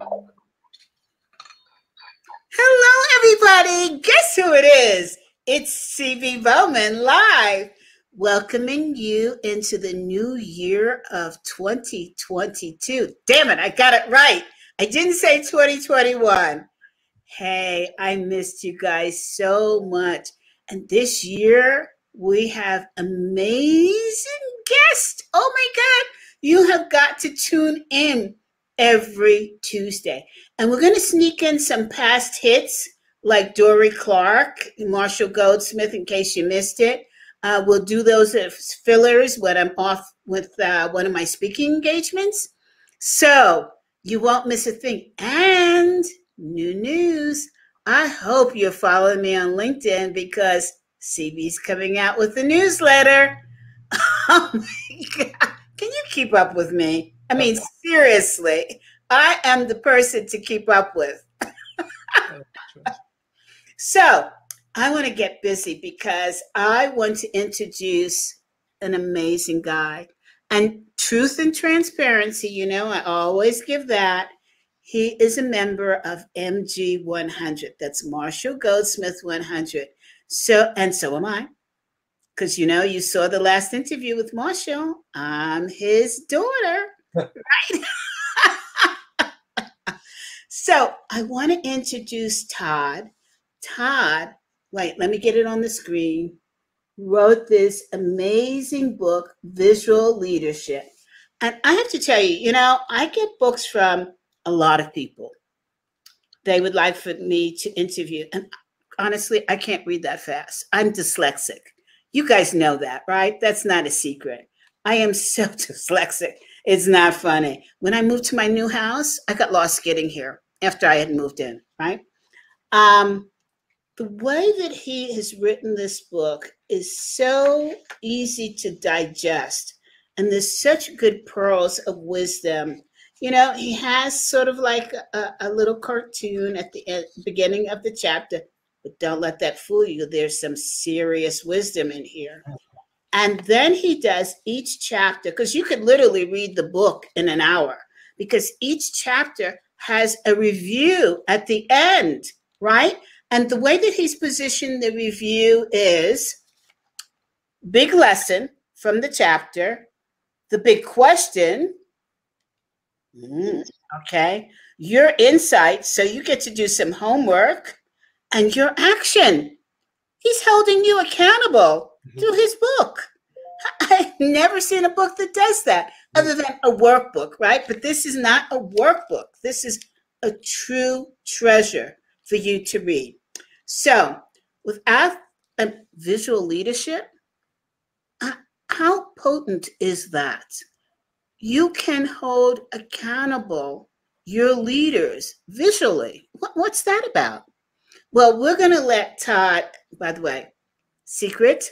Hello, everybody. Guess who it is? It's CB Bowman live, welcoming you into the new year of 2022. Damn it, I got it right. I didn't say 2021. Hey, I missed you guys so much. And this year, we have amazing guests. Oh my God, you have got to tune in every Tuesday. And we're going to sneak in some past hits like Dorie Clark, Marshall Goldsmith, in case you missed it. Uh, we'll do those as fillers when I'm off with uh, one of my speaking engagements. So you won't miss a thing. And new news. I hope you're following me on LinkedIn because CB's coming out with the newsletter. Oh my God. Can you keep up with me? I mean, seriously, I am the person to keep up with. so I want to get busy because I want to introduce an amazing guy. And truth and transparency, you know, I always give that. He is a member of MG 100. That's Marshall Goldsmith 100. So, and so am I. Because, you know, you saw the last interview with Marshall. I'm his daughter right? so I want to introduce Todd. Todd, wait, let me get it on the screen. Wrote this amazing book, Visual Leadership. And I have to tell you, you know, I get books from a lot of people. They would like for me to interview. And honestly, I can't read that fast. I'm dyslexic. You guys know that, right? That's not a secret. I am so dyslexic. It's not funny. When I moved to my new house, I got lost getting here after I had moved in, right? Um, the way that he has written this book is so easy to digest, and there's such good pearls of wisdom. You know, he has sort of like a, a little cartoon at the end, beginning of the chapter, but don't let that fool you. There's some serious wisdom in here. And then he does each chapter, because you could literally read the book in an hour, because each chapter has a review at the end, right? And the way that he's positioned the review is big lesson from the chapter, the big question, mm, okay, your insight, so you get to do some homework, and your action. He's holding you accountable mm-hmm. to his book. I've never seen a book that does that other than a workbook, right? But this is not a workbook. This is a true treasure for you to read. So, without a visual leadership, uh, how potent is that? You can hold accountable your leaders visually. What's that about? Well, we're going to let Todd, by the way, secret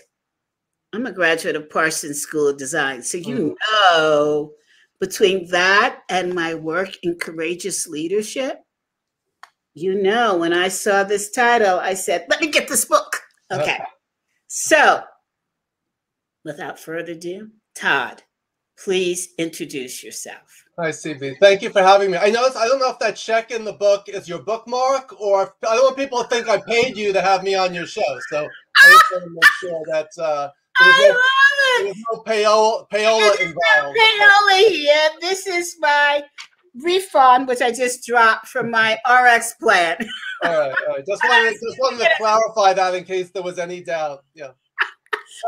I'm a graduate of Parsons School of Design. So you mm. know, between that and my work in courageous leadership, you know, when I saw this title, I said, let me get this book. Okay. okay. So without further ado, Todd, please introduce yourself. Hi, CB. Thank you for having me. I know I don't know if that check in the book is your bookmark or I don't want people to think I paid you to have me on your show. So I just want to make sure that uh, I no, love it. There's no payola, payola involved. payola here. This is my refund, which I just dropped from my RX plan. all right, all right. Just wanted, just wanted to clarify that in case there was any doubt. Yeah.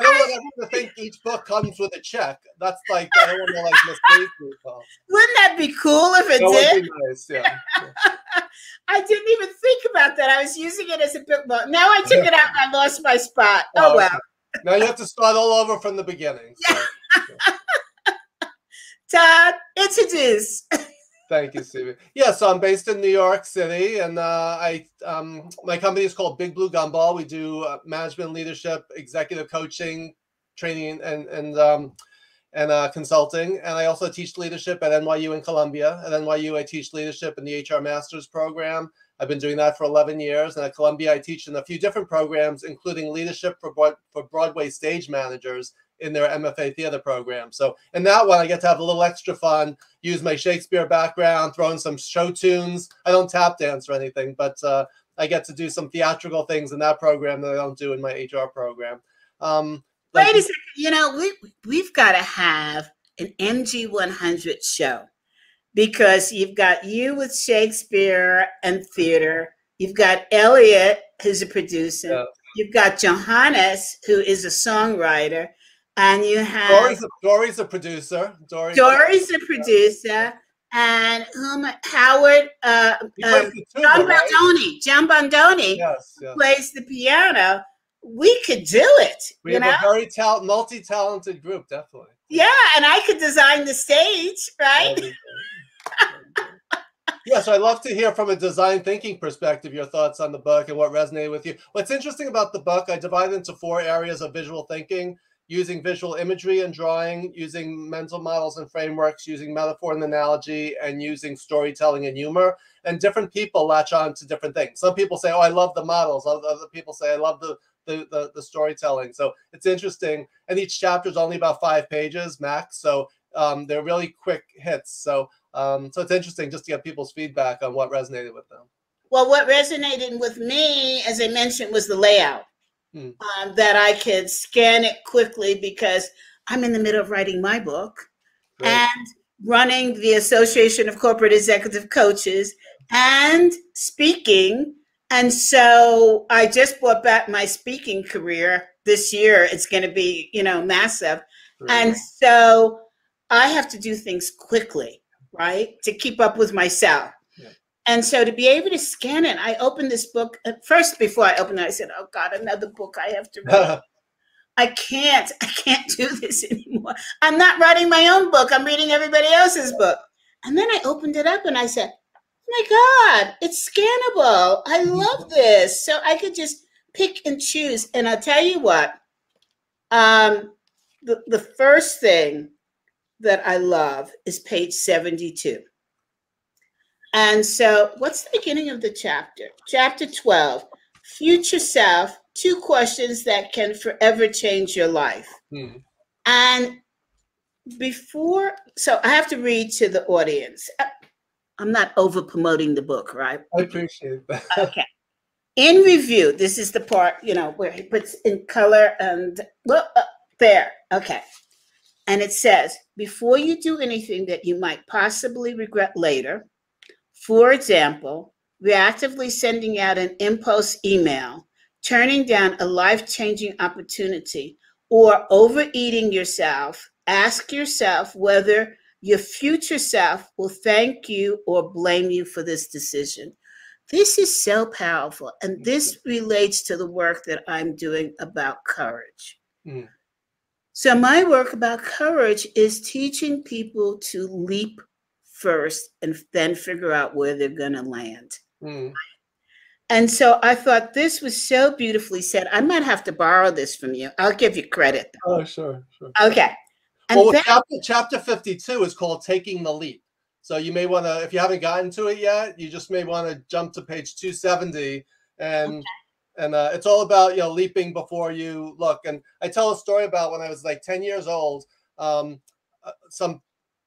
I don't want everyone to think each book comes with a check. That's like I don't want to like mistake people. Wouldn't that be cool if it that did? Would be nice, yeah. I didn't even think about that. I was using it as a bookmark. Now I took it out and I lost my spot. Oh, oh well. Now you have to start all over from the beginning. So. Todd, introduce. Thank you, CB. Yeah, so I'm based in New York City, and uh, I um, my company is called Big Blue Gumball. We do uh, management, leadership, executive coaching, training, and and um, and uh, consulting. And I also teach leadership at NYU in Columbia. At NYU, I teach leadership in the HR Masters program I've been doing that for 11 years. And at Columbia, I teach in a few different programs, including leadership for, for Broadway stage managers in their MFA theater program. So in that one, I get to have a little extra fun, use my Shakespeare background, throw in some show tunes. I don't tap dance or anything, but uh, I get to do some theatrical things in that program that I don't do in my HR program. Um, Wait a second. You know, we we've got to have an MG 100 show because you've got you with Shakespeare and theater. You've got Elliot, who's a producer. Yeah. You've got Johannes, who is a songwriter, and you have Dorie's a, Dorie's a producer. Dorie's, Dorie's a producer, and um, Howard uh, um, John right? Baldoni. John Baldoni yes, yes. plays the piano. We could do it. We have know? a very talent, multi-talented group, definitely. Yeah, and I could design the stage, right? Yeah, so I'd love to hear from a design thinking perspective your thoughts on the book and what resonated with you. What's interesting about the book, I divided into four areas of visual thinking using visual imagery and drawing, using mental models and frameworks, using metaphor and analogy, and using storytelling and humor. And different people latch on to different things. Some people say, "Oh, I love the models." Other people say, "I love the the, the, the storytelling." So it's interesting. And each chapter is only about five pages max, so um, they're really quick hits. So um, so it's interesting just to get people's feedback on what resonated with them. Well, what resonated with me, as I mentioned, was the layout hmm. um, that I could scan it quickly because I'm in the middle of writing my book Great. and running the Association of Corporate Executive Coaches and speaking. And so I just brought back my speaking career this year. It's going to be, you know, massive. Great. And so I have to do things quickly, right? To keep up with myself. And so to be able to scan it, I opened this book at first before I opened it. I said, "Oh God, another book I have to read." I can't. I can't do this anymore. I'm not writing my own book. I'm reading everybody else's book. And then I opened it up and I said, "Oh my God, it's scannable. I love this." So I could just pick and choose. And I'll tell you what. Um, the the first thing that I love is page 72. And so, what's the beginning of the chapter? Chapter 12 Future Self Two Questions That Can Forever Change Your Life. Hmm. And before, so I have to read to the audience. Uh, I'm not over promoting the book, right? I appreciate that. Okay. In review, this is the part, you know, where he puts in color and, well, uh, there. Okay. And it says, before you do anything that you might possibly regret later, for example, reactively sending out an impulse email, turning down a life changing opportunity, or overeating yourself, ask yourself whether your future self will thank you or blame you for this decision. This is so powerful, and this relates to the work that I'm doing about courage. Mm. So, my work about courage is teaching people to leap first and then figure out where they're going to land. Mm. And so I thought this was so beautifully said. I might have to borrow this from you. I'll give you credit. Though. Oh, sure, sure. Okay. And well, then, chapter, chapter 52 is called Taking the Leap. So you may want to, if you haven't gotten to it yet, you just may want to jump to page 270 and okay. And uh, it's all about you know leaping before you look. And I tell a story about when I was like 10 years old. Um, uh, some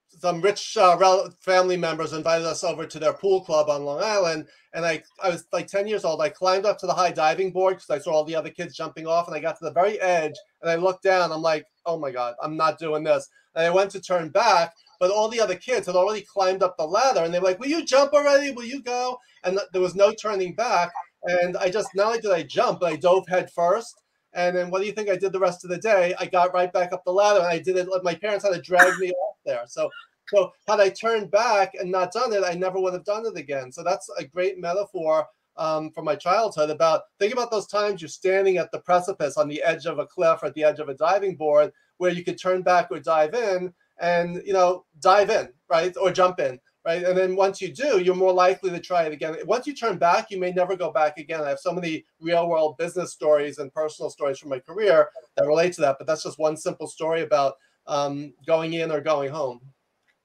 some rich uh, family members invited us over to their pool club on Long Island, and I I was like ten years old. I climbed up to the high diving board because I saw all the other kids jumping off, and I got to the very edge, and I looked down. I'm like, oh my god, I'm not doing this. And I went to turn back, but all the other kids had already climbed up the ladder, and they were like, "Will you jump already? Will you go?" And th- there was no turning back. And I just not only did I jump, but I dove head first. And then what do you think I did the rest of the day? I got right back up the ladder and I did it. My parents had to drag me off there. So so had I turned back and not done it, I never would have done it again. So that's a great metaphor um, from my childhood about think about those times you're standing at the precipice on the edge of a cliff or at the edge of a diving board where you could turn back or dive in and you know dive in right or jump in right and then once you do you're more likely to try it again once you turn back you may never go back again i have so many real world business stories and personal stories from my career that relate to that but that's just one simple story about um, going in or going home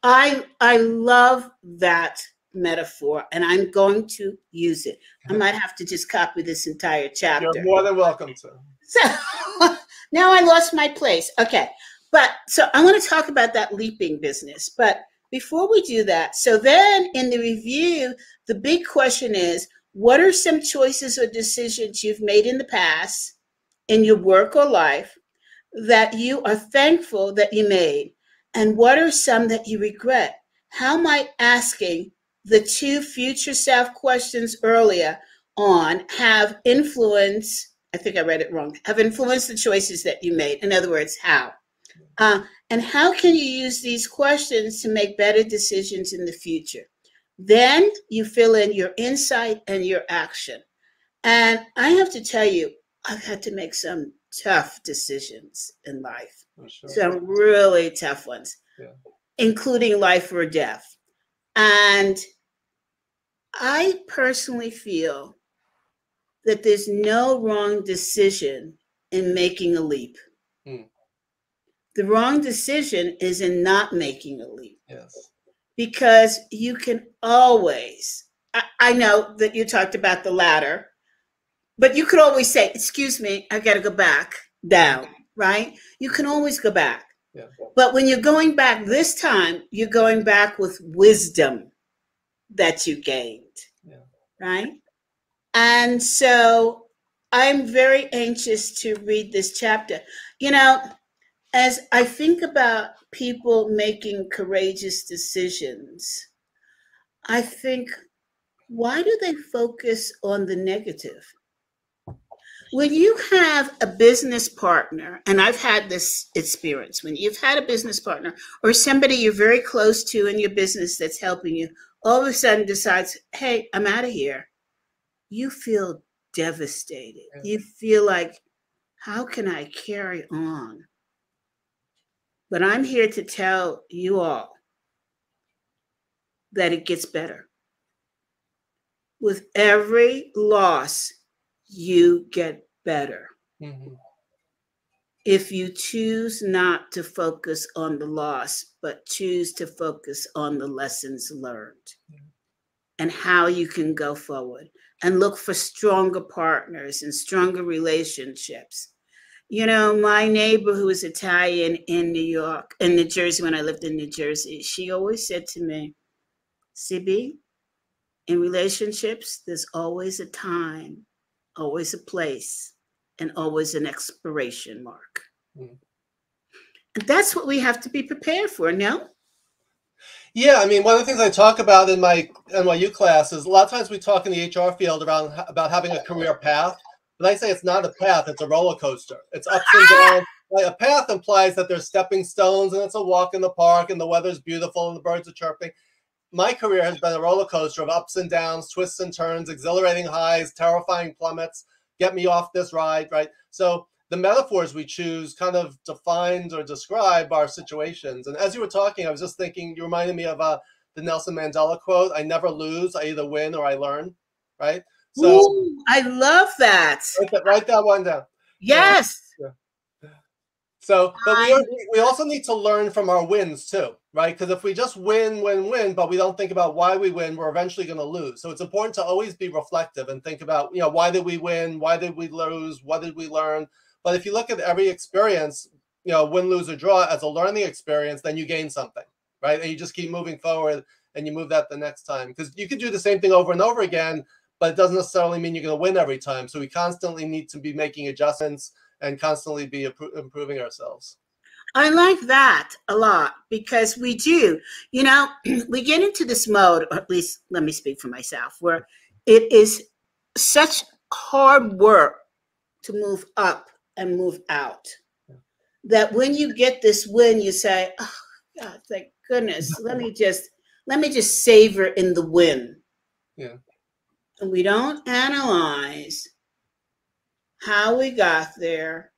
I I love that metaphor and I'm going to use it. I might have to just copy this entire chapter. You're more than welcome to. So now I lost my place. Okay. But so I want to talk about that leaping business. But before we do that, so then in the review, the big question is what are some choices or decisions you've made in the past in your work or life that you are thankful that you made? And what are some that you regret? How might asking the two future self questions earlier on have influence? I think I read it wrong. Have influenced the choices that you made. In other words, how? Uh, and how can you use these questions to make better decisions in the future? Then you fill in your insight and your action. And I have to tell you, I've had to make some tough decisions in life, oh, sure. some really tough ones, yeah. including life or death. And I personally feel that there's no wrong decision in making a leap. Hmm. The wrong decision is in not making a leap. Yes. Because you can always, I, I know that you talked about the ladder, but you could always say, Excuse me, I got to go back down, right? You can always go back. Yeah. But when you're going back this time, you're going back with wisdom that you gained, yeah. right? And so I'm very anxious to read this chapter. You know, as I think about people making courageous decisions, I think, why do they focus on the negative? When you have a business partner, and I've had this experience, when you've had a business partner or somebody you're very close to in your business that's helping you, all of a sudden decides, hey, I'm out of here, you feel devastated. You feel like, how can I carry on? But I'm here to tell you all that it gets better. With every loss, you get better. Mm-hmm. If you choose not to focus on the loss, but choose to focus on the lessons learned mm-hmm. and how you can go forward and look for stronger partners and stronger relationships you know, my neighbor who was Italian in New York, in New Jersey, when I lived in New Jersey, she always said to me, CB, in relationships, there's always a time, always a place, and always an expiration mark. Mm. And that's what we have to be prepared for, no? Yeah, I mean, one of the things I talk about in my NYU class is a lot of times we talk in the HR field around about having a career path I say it's not a path, it's a roller coaster. It's ups and downs. Like a path implies that there's stepping stones and it's a walk in the park and the weather's beautiful and the birds are chirping. My career has been a roller coaster of ups and downs, twists and turns, exhilarating highs, terrifying plummets. Get me off this ride, right? So the metaphors we choose kind of define or describe our situations. And as you were talking, I was just thinking, you reminded me of uh, the Nelson Mandela quote I never lose, I either win or I learn, right? So Ooh, I love that. Write that, write that one down. Yes. Yeah. So, but we, are, we also need to learn from our wins too, right? Because if we just win, win, win, but we don't think about why we win, we're eventually going to lose. So it's important to always be reflective and think about, you know, why did we win? Why did we lose? What did we learn? But if you look at every experience, you know, win, lose, or draw as a learning experience, then you gain something, right? And you just keep moving forward and you move that the next time because you can do the same thing over and over again but it doesn't necessarily mean you're going to win every time. So we constantly need to be making adjustments and constantly be improving ourselves. I like that a lot because we do, you know, we get into this mode, or at least let me speak for myself, where it is such hard work to move up and move out that when you get this win, you say, oh, God, thank goodness. Let me just let me just savor in the win. Yeah and we don't analyze how we got there,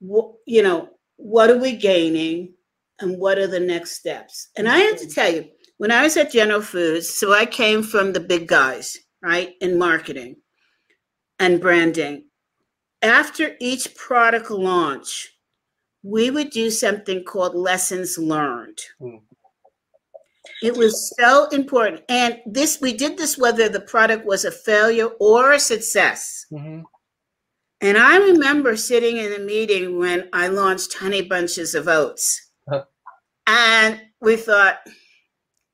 you know, what are we gaining and what are the next steps? And I have to tell you, when I was at General Foods, so I came from the big guys, right, in marketing and branding. After each product launch, we would do something called lessons learned. Mm. It was so important. And this, we did this whether the product was a failure or a success. Mm-hmm. And I remember sitting in a meeting when I launched Honey Bunches of Oats. Uh-huh. And we thought,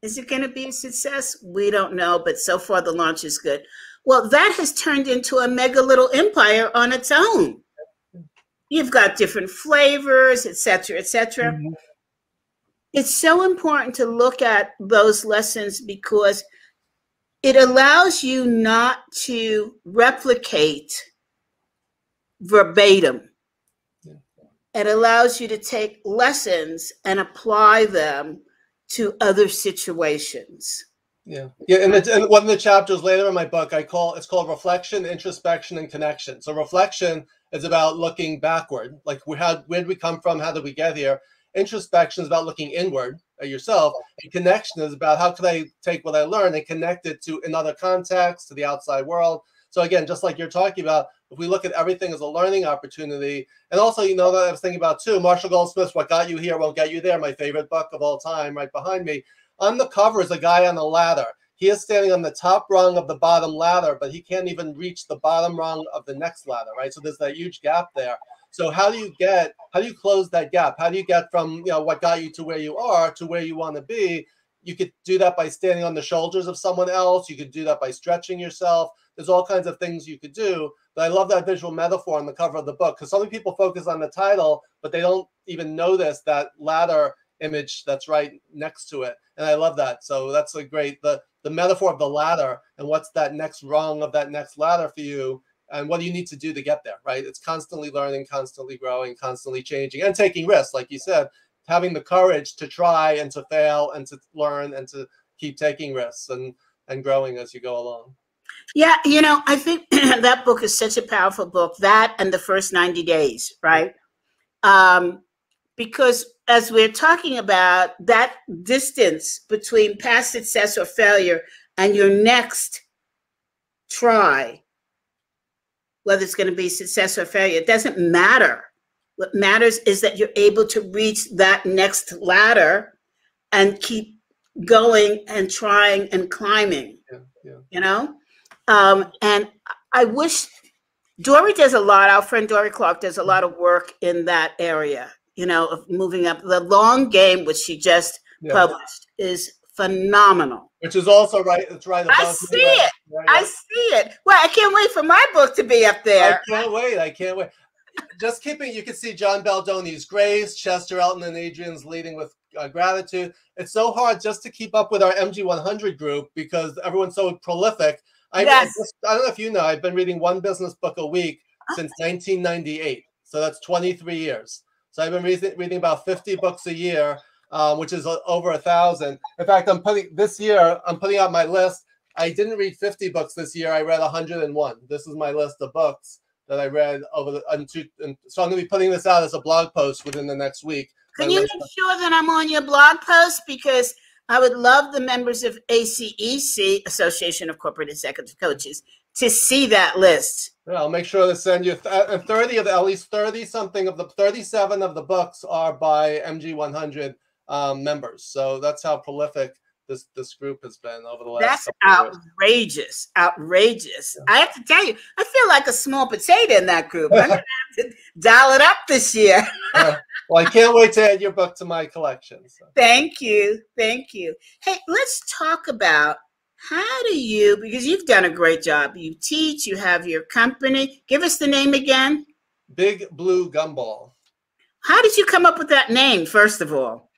is it going to be a success? We don't know, but so far the launch is good. Well, that has turned into a mega little empire on its own. You've got different flavors, et cetera, et cetera. Mm-hmm. It's so important to look at those lessons because it allows you not to replicate verbatim. It allows you to take lessons and apply them to other situations. Yeah, yeah, and, and one of the chapters later in my book, I call it's called reflection, introspection, and connection. So reflection is about looking backward, like we had where did we come from, how did we get here. Introspection is about looking inward at yourself, and connection is about how can I take what I learned and connect it to another context, to the outside world. So again, just like you're talking about, if we look at everything as a learning opportunity, and also, you know, that I was thinking about too, Marshall Goldsmith's What Got You Here Won't Get You There, my favorite book of all time, right behind me. On the cover is a guy on a ladder. He is standing on the top rung of the bottom ladder, but he can't even reach the bottom rung of the next ladder, right? So there's that huge gap there. So how do you get, how do you close that gap? How do you get from, you know, what got you to where you are to where you want to be? You could do that by standing on the shoulders of someone else. You could do that by stretching yourself. There's all kinds of things you could do. But I love that visual metaphor on the cover of the book because so many people focus on the title, but they don't even notice that ladder image that's right next to it. And I love that. So that's a great the the metaphor of the ladder and what's that next rung of that next ladder for you and what do you need to do to get there, right? It's constantly learning, constantly growing, constantly changing, and taking risks, like you said, having the courage to try and to fail and to learn and to keep taking risks and and growing as you go along. Yeah, you know, I think that book is such a powerful book. That and the first 90 days, right? Um, because as we're talking about that distance between past success or failure and your next try, whether it's going to be success or failure, it doesn't matter. What matters is that you're able to reach that next ladder and keep going and trying and climbing. Yeah, yeah. You know? Um, and I wish Dorie does a lot, our friend Dorie Clark does a lot of work in that area you know, of moving up. The long game, which she just yeah. published, is phenomenal. Which is also right. It's right. I see it. Right, I see it. Well, I can't wait for my book to be up there. I can't wait. I can't wait. Just keeping, you can see John Baldoni's Grace, Chester Elton, and Adrian's leading with uh, gratitude. It's so hard just to keep up with our MG100 group because everyone's so prolific. I, yes. Just, I don't know if you know, I've been reading one business book a week since 1998. So that's 23 years. So I've been reading, reading about 50 books a year, um, which is over a thousand. In fact, I'm putting this year, I'm putting out my list. I didn't read 50 books this year. I read 101. This is my list of books that I read over the, and, two, and so I'm going to be putting this out as a blog post within the next week. Can you make sure that I'm on your blog post? Because I would love the members of ACEC, Association of Corporate Executive Coaches, to see that list. Yeah, I'll make sure to send you th- uh, 30 of the, at least 30 something of the 37 of the books are by MG100 um, members. So that's how prolific this this group has been over the last. That's outrageous, outrageous. Yeah. I have to tell you, I feel like a small potato in that group. I'm gonna have to dial it up this year. yeah. Well, I can't wait to add your book to my collection. So. Thank you, thank you. Hey, let's talk about how do you, because you've done a great job, you teach, you have your company. Give us the name again. Big Blue Gumball. How did you come up with that name, first of all?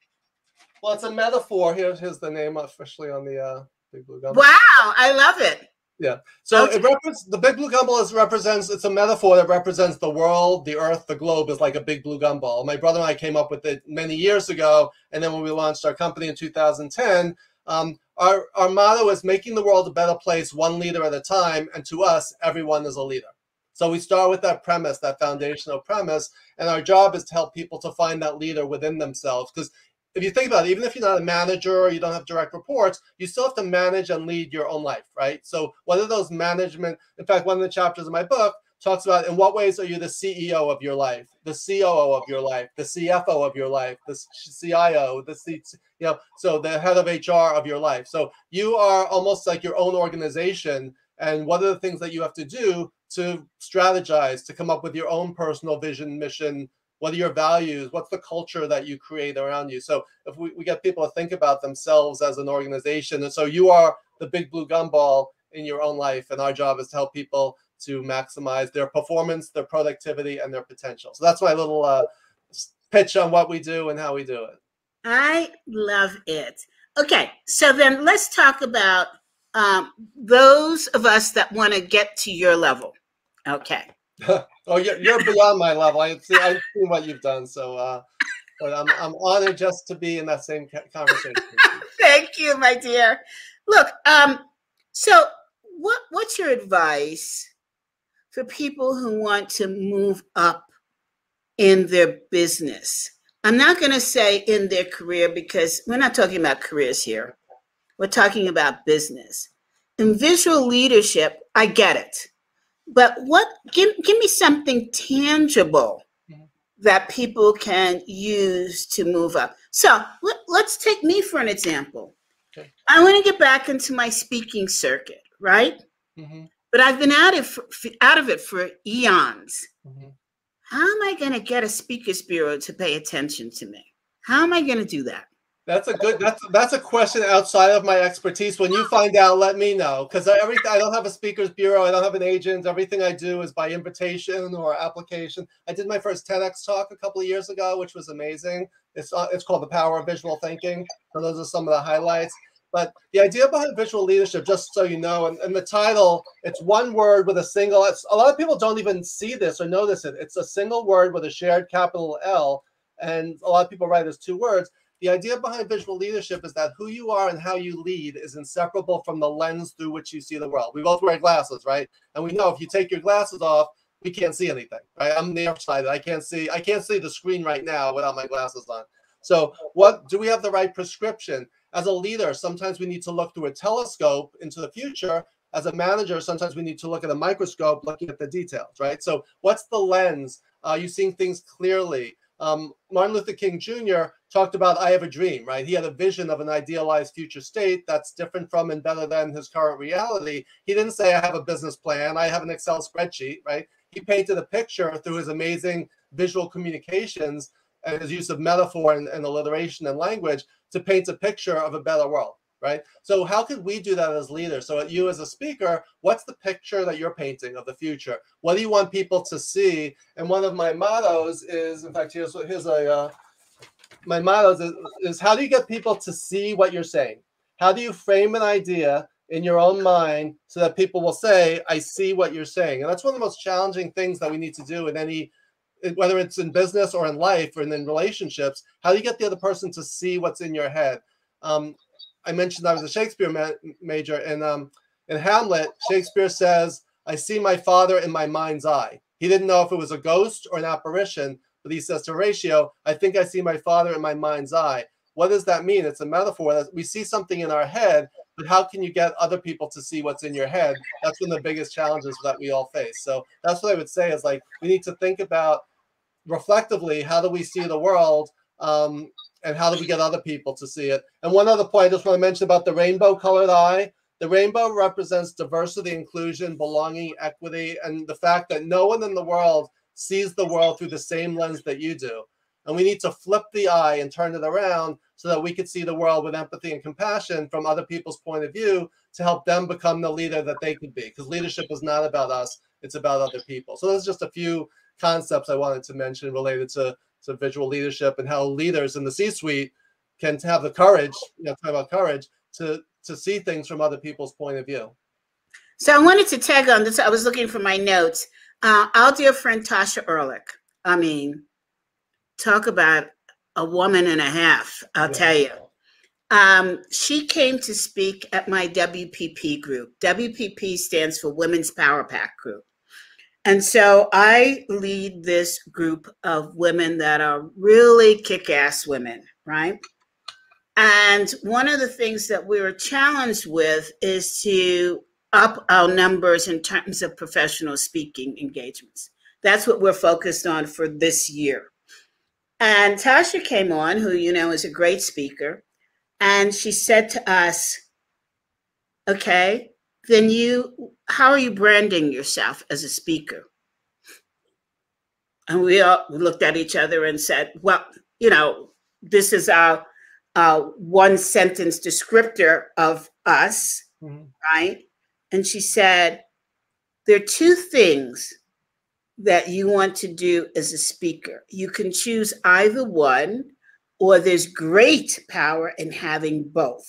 Well, it's a metaphor. Here's, here's the name officially on the uh, Big Blue Gumball. Wow, I love it. Yeah. So okay. it represents the big blue gumball is represents it's a metaphor that represents the world, the earth, the globe is like a big blue gumball. My brother and I came up with it many years ago, and then when we launched our company in 2010, um, our, our motto is making the world a better place one leader at a time. And to us, everyone is a leader. So we start with that premise, that foundational premise. And our job is to help people to find that leader within themselves. Because if you think about it, even if you're not a manager or you don't have direct reports, you still have to manage and lead your own life, right? So are those management? In fact, one of the chapters of my book talks about in what ways are you the CEO of your life, the COO of your life, the CFO of your life, the CIO, the C, you know, so the head of HR of your life. So you are almost like your own organization. And what are the things that you have to do to strategize, to come up with your own personal vision, mission, what are your values, what's the culture that you create around you. So if we, we get people to think about themselves as an organization, and so you are the big blue gumball in your own life, and our job is to help people to maximize their performance, their productivity, and their potential. So that's my little uh, pitch on what we do and how we do it. I love it. Okay, so then let's talk about um, those of us that want to get to your level. Okay. oh, you're, you're beyond my level. I see, I've seen what you've done. So, uh, but I'm, I'm honored just to be in that same conversation. Thank you, my dear. Look, um, so what what's your advice for people who want to move up in their business? I'm not going to say in their career because we're not talking about careers here. We're talking about business. In visual leadership, I get it. But what give give me something tangible that people can use to move up. So let, us take me for an example. Okay. I want to get back into my speaking circuit, right? Mm-hmm. But I've been out of out of it for eons. Mm-hmm. How am I going to get a speakers bureau to pay attention to me? How am I going to do that? That's a good. That's that's a question outside of my expertise. When you find out, let me know because everything. I don't have a speakers bureau. I don't have an agent. Everything I do is by invitation or application. I did my first TEDx talk a couple of years ago, which was amazing. It's uh, it's called the power of visual thinking. So those are some of the highlights. But the idea behind visual leadership, just so you know, and, and the title, it's one word with a single. A lot of people don't even see this or notice it. It's a single word with a shared capital L, and a lot of people write it as two words the idea behind visual leadership is that who you are and how you lead is inseparable from the lens through which you see the world. We both wear glasses, right? And we know if you take your glasses off, we can't see anything, right? I'm nearsighted. I can't see. I can't see the screen right now without my glasses on. So, what do we have the right prescription? As a leader, sometimes we need to look through a telescope into the future. As a manager, sometimes we need to look at a microscope, looking at the details, right? So, what's the lens? Are you seeing things clearly? Um, Martin Luther King Jr. talked about I have a dream, right? He had a vision of an idealized future state that's different from and better than his current reality. He didn't say I have a business plan, I have an Excel spreadsheet, right? He painted a picture through his amazing visual communications and his use of metaphor and, and alliteration and language to paint a picture of a better world right? So how could we do that as leaders? So you as a speaker, what's the picture that you're painting of the future? What do you want people to see? And one of my mottos is, in fact, here's here's a uh, my mottos is, is how do you get people to see what you're saying? How do you frame an idea in your own mind so that people will say, I see what you're saying? And that's one of the most challenging things that we need to do in any whether it's in business or in life or in, in relationships, how do you get the other person to see what's in your head? Um, I mentioned I was a Shakespeare ma- major, and um, in Hamlet, Shakespeare says, "I see my father in my mind's eye." He didn't know if it was a ghost or an apparition, but he says to Horatio, "I think I see my father in my mind's eye." What does that mean? It's a metaphor that we see something in our head, but how can you get other people to see what's in your head? That's one of the biggest challenges that we all face. So that's what I would say is like we need to think about reflectively how do we see the world um, and how do we get other people to see it? And one other point I just want to mention about the rainbow colored eye. The rainbow represents diversity, inclusion, belonging, equity, and the fact that no one in the world sees the world through the same lens that you do. And we need to flip the eye and turn it around so that we could see the world with empathy and compassion from other people's point of view to help them become the leader that they could be. Because leadership is not about us, it's about other people. So, those are just a few concepts I wanted to mention related to to visual leadership and how leaders in the C-suite can have the courage, you know, talk about courage to to see things from other people's point of view. So I wanted to tag on this. I was looking for my notes. Uh, our dear friend Tasha Eurich. I mean, talk about a woman and a half. I'll yeah. tell you. Um, she came to speak at my WPP group. WPP stands for Women's Power Pack Group. And so I lead this group of women that are really kick ass women, right? And one of the things that we were challenged with is to up our numbers in terms of professional speaking engagements. That's what we're focused on for this year. And Tasha came on, who you know is a great speaker, and she said to us, okay, then you how are you branding yourself as a speaker? And we all looked at each other and said, well, you know, this is our uh, one sentence descriptor of us, mm-hmm. right? And she said, there are two things that you want to do as a speaker. You can choose either one, or there's great power in having both.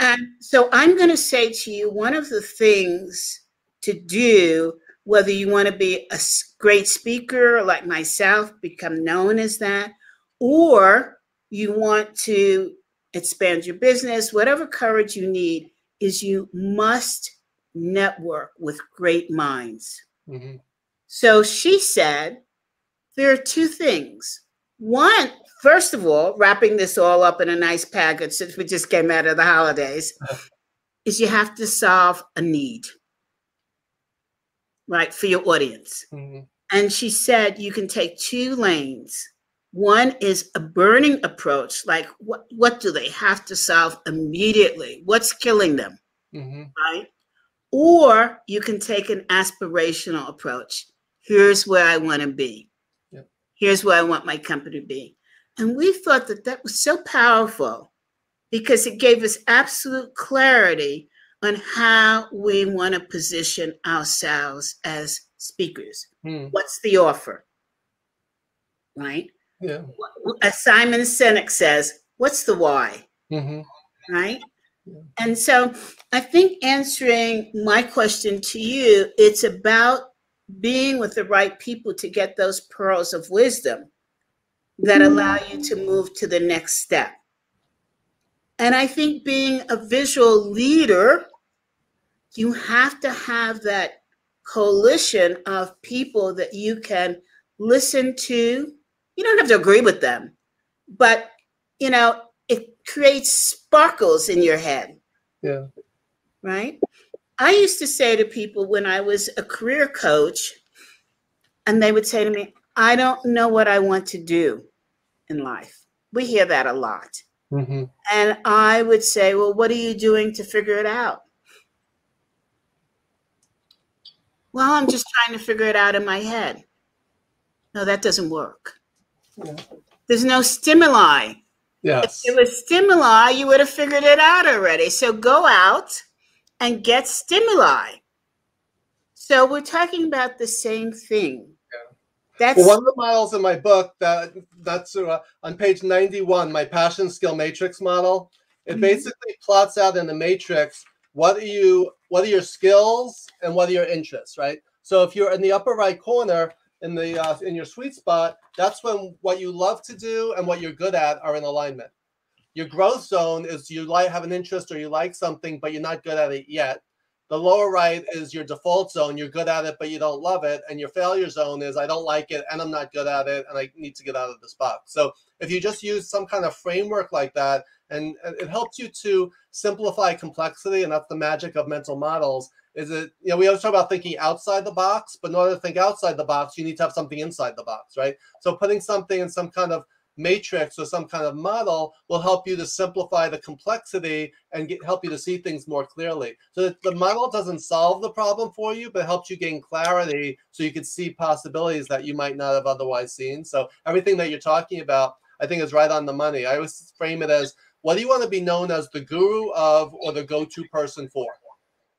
And so I'm going to say to you one of the things to do, whether you want to be a great speaker like myself, become known as that, or you want to expand your business, whatever courage you need, is you must network with great minds. Mm-hmm. So she said, there are two things. One, first of all, wrapping this all up in a nice package since we just came out of the holidays, is you have to solve a need, right, for your audience. Mm-hmm. And she said you can take two lanes. One is a burning approach, like what, what do they have to solve immediately? What's killing them? Mm-hmm. Right? Or you can take an aspirational approach. Here's where I want to be. Here's where I want my company to be. And we thought that that was so powerful because it gave us absolute clarity on how we want to position ourselves as speakers. Hmm. What's the offer? Right? Yeah. As Simon Sinek says, what's the why? Mm-hmm. Right? Yeah. And so I think answering my question to you, it's about being with the right people to get those pearls of wisdom that allow you to move to the next step. And I think being a visual leader, you have to have that coalition of people that you can listen to. You don't have to agree with them, but you know, it creates sparkles in your head. Yeah. Right? I used to say to people when I was a career coach, and they would say to me, I don't know what I want to do in life. We hear that a lot. Mm-hmm. And I would say, Well, what are you doing to figure it out? Well, I'm just trying to figure it out in my head. No, that doesn't work. Yeah. There's no stimuli. Yes. If it was stimuli, you would have figured it out already. So go out and get stimuli. So we're talking about the same thing. Yeah. That's well, one of the models in my book that that's uh, on page 91, my passion skill matrix model. It mm-hmm. basically plots out in the matrix what are you what are your skills and what are your interests, right? So if you're in the upper right corner in the uh, in your sweet spot, that's when what you love to do and what you're good at are in alignment. Your growth zone is you like have an interest or you like something, but you're not good at it yet. The lower right is your default zone. You're good at it, but you don't love it. And your failure zone is I don't like it and I'm not good at it and I need to get out of this box. So if you just use some kind of framework like that, and it helps you to simplify complexity, and that's the magic of mental models. Is it, you know, we always talk about thinking outside the box, but in order to think outside the box, you need to have something inside the box, right? So putting something in some kind of matrix or some kind of model will help you to simplify the complexity and get, help you to see things more clearly. So the model doesn't solve the problem for you, but helps you gain clarity so you can see possibilities that you might not have otherwise seen. So everything that you're talking about, I think is right on the money. I always frame it as what do you want to be known as the guru of or the go-to person for?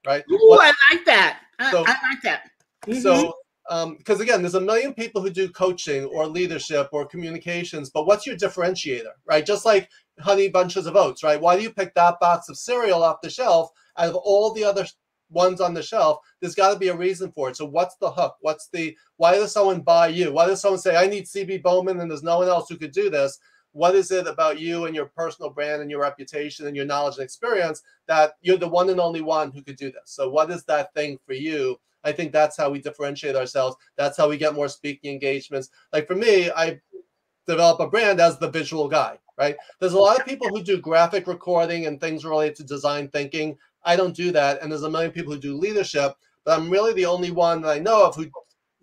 Right? Ooh, what, I like that. So, I, I like that. Mm-hmm. So because um, again, there's a million people who do coaching or leadership or communications, but what's your differentiator, right? Just like honey bunches of oats, right? Why do you pick that box of cereal off the shelf out of all the other ones on the shelf? There's got to be a reason for it. So what's the hook? What's the why does someone buy you? Why does someone say I need CB Bowman and there's no one else who could do this? What is it about you and your personal brand and your reputation and your knowledge and experience that you're the one and only one who could do this? So what is that thing for you? I think that's how we differentiate ourselves. That's how we get more speaking engagements. Like for me, I develop a brand as the visual guy, right? There's a lot of people who do graphic recording and things related to design thinking. I don't do that. And there's a million people who do leadership, but I'm really the only one that I know of who,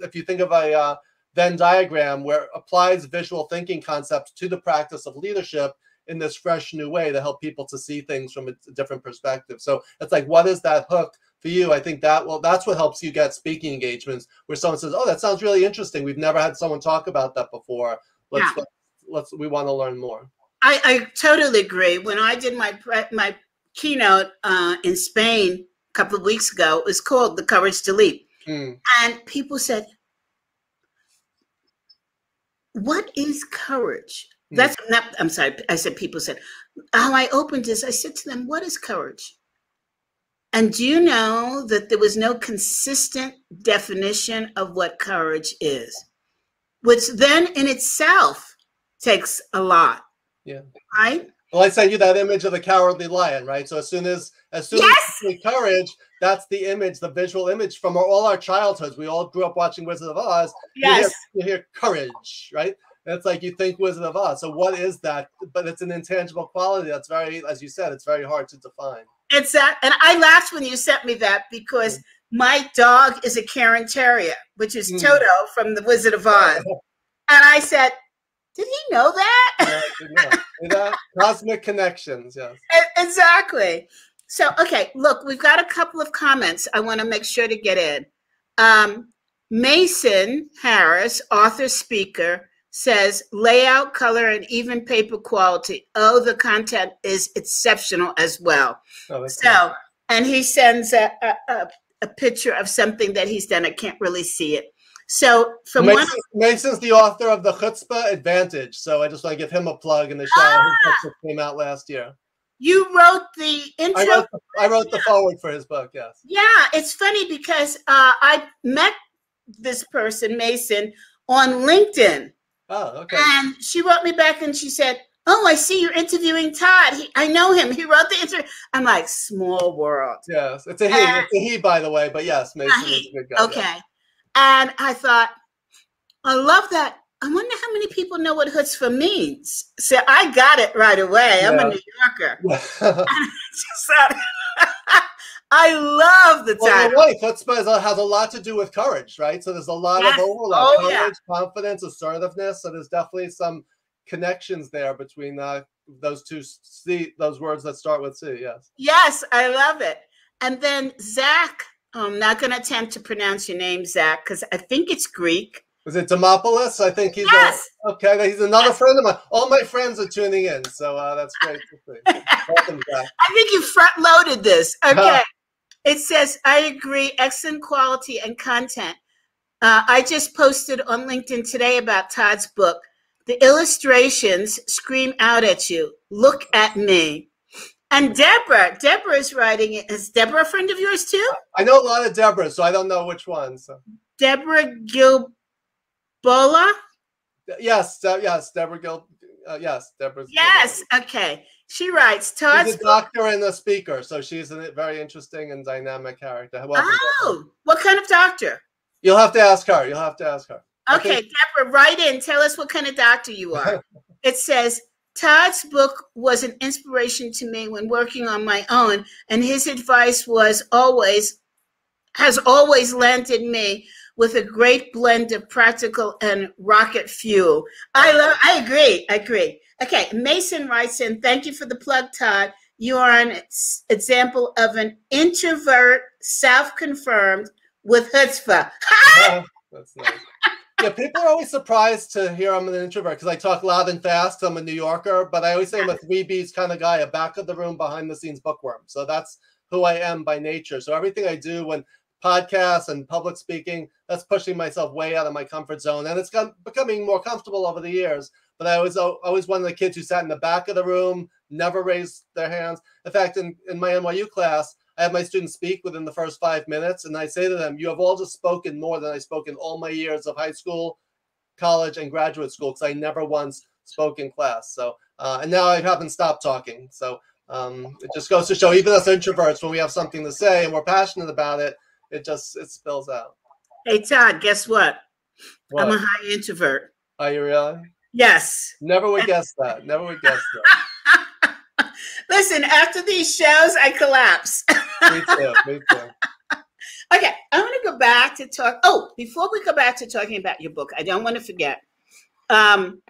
if you think of a uh, Venn diagram where applies visual thinking concepts to the practice of leadership, in this fresh new way to help people to see things from a different perspective. So it's like, what is that hook for you? I think that well, that's what helps you get speaking engagements where someone says, "Oh, that sounds really interesting. We've never had someone talk about that before. Let's yeah. let's, let's we want to learn more." I, I totally agree. When I did my my keynote uh, in Spain a couple of weeks ago, it was called "The Courage to Leap," mm. and people said, "What is courage?" That's not. I'm sorry. I said people said. How I opened this, I said to them, "What is courage?" And do you know that there was no consistent definition of what courage is, which then in itself takes a lot. Yeah. Right. Well, I sent you that image of the cowardly lion, right? So as soon as as soon yes! as courage, that's the image, the visual image from our, all our childhoods. We all grew up watching Wizard of Oz. Yes. You hear, you hear courage, right? It's like you think Wizard of Oz. So what is that? But it's an intangible quality that's very, as you said, it's very hard to define. It's that, and I laughed when you sent me that because mm-hmm. my dog is a Cairn Terrier, which is mm-hmm. Toto from the Wizard of Oz. and I said, did he know that? Yeah, Cosmic connections, yes. Exactly. So, okay, look, we've got a couple of comments I want to make sure to get in. Um, Mason Harris, author, speaker, says layout, color, and even paper quality. Oh, the content is exceptional as well. Oh, so, cool. and he sends a, a, a, picture of something that he's done. I can't really see it. So, from Mason, one, Mason's the author of the Chutzpah Advantage. So, I just want to give him a plug in the show. Ah, came out last year. You wrote the intro. I wrote the, I wrote the forward for his book. Yes. Yeah, it's funny because uh, I met this person, Mason, on LinkedIn Oh, okay. And she wrote me back and she said, Oh, I see you're interviewing Todd. He, I know him. He wrote the interview. I'm like, small world. Yes, it's a he. And, it's a he, by the way. But yes, Mason is a good guy. Okay. Yeah. And I thought, I love that. I wonder how many people know what chutzpah means. So I got it right away. Yeah. I'm a New Yorker. I love the title. Well. Chutzpah has a lot to do with courage, right? So there's a lot yes. of overlap. Oh, courage, yeah. confidence, assertiveness. So there's definitely some connections there between uh, those two C, those words that start with C. Yes. Yes, I love it. And then Zach, I'm not going to attempt to pronounce your name, Zach, because I think it's Greek. Is it Demopoulos? I think he's yes. A, okay. He's another yes. friend of mine. All my friends are tuning in, so uh, that's great to see. Welcome, Zach. I think you front loaded this. Okay. It says, I agree, excellent quality and content. Uh, I just posted on LinkedIn today about Todd's book. The illustrations scream out at you. Look at me. And Deborah, Deborah is writing it. Is Deborah a friend of yours too? I know a lot of Deborah, so I don't know which one. So. Deborah Gilbola? Yes, uh, yes, Deborah Gil. Uh, yes, Deborah. Yes, okay. She writes, Todd's she's a doctor and a speaker, so she's a very interesting and dynamic character. Welcome oh, what kind of doctor? You'll have to ask her. You'll have to ask her. Okay, think- Deborah, write in. Tell us what kind of doctor you are. it says, Todd's book was an inspiration to me when working on my own, and his advice was always, has always landed me with a great blend of practical and rocket fuel. I love, I agree, I agree. Okay, Mason writes in, thank you for the plug, Todd. You are an example of an introvert, self-confirmed with chutzpah. oh, that's nice. yeah, people are always surprised to hear I'm an introvert because I talk loud and fast. I'm a New Yorker, but I always say I'm a three B's kind of guy, a back of the room, behind the scenes bookworm. So that's who I am by nature. So everything I do when podcasts and public speaking, that's pushing myself way out of my comfort zone. And it's becoming more comfortable over the years but I was always one of the kids who sat in the back of the room, never raised their hands. In fact, in, in my NYU class, I have my students speak within the first five minutes, and I say to them, You have all just spoken more than I spoke in all my years of high school, college, and graduate school, because I never once spoke in class. So, uh, and now I haven't stopped talking. So, um, it just goes to show, even as introverts, when we have something to say and we're passionate about it, it just it spills out. Hey Todd, guess what? what? I'm a high introvert. Are you really? Yes. Never would guess that. Never would guess that. Listen, after these shows, I collapse. me too. Me too. Okay, I want to go back to talk. Oh, before we go back to talking about your book, I don't want to forget. Um,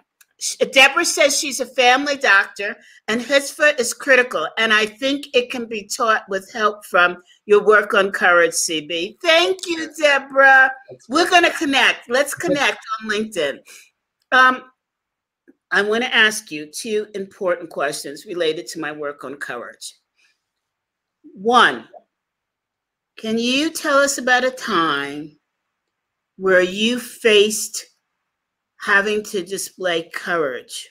Deborah says she's a family doctor, and chutzpah is critical. And I think it can be taught with help from your work on courage, CB. Thank you, Deborah. We're going to connect. Let's connect on LinkedIn. Um, I want to ask you two important questions related to my work on courage. One, can you tell us about a time where you faced having to display courage.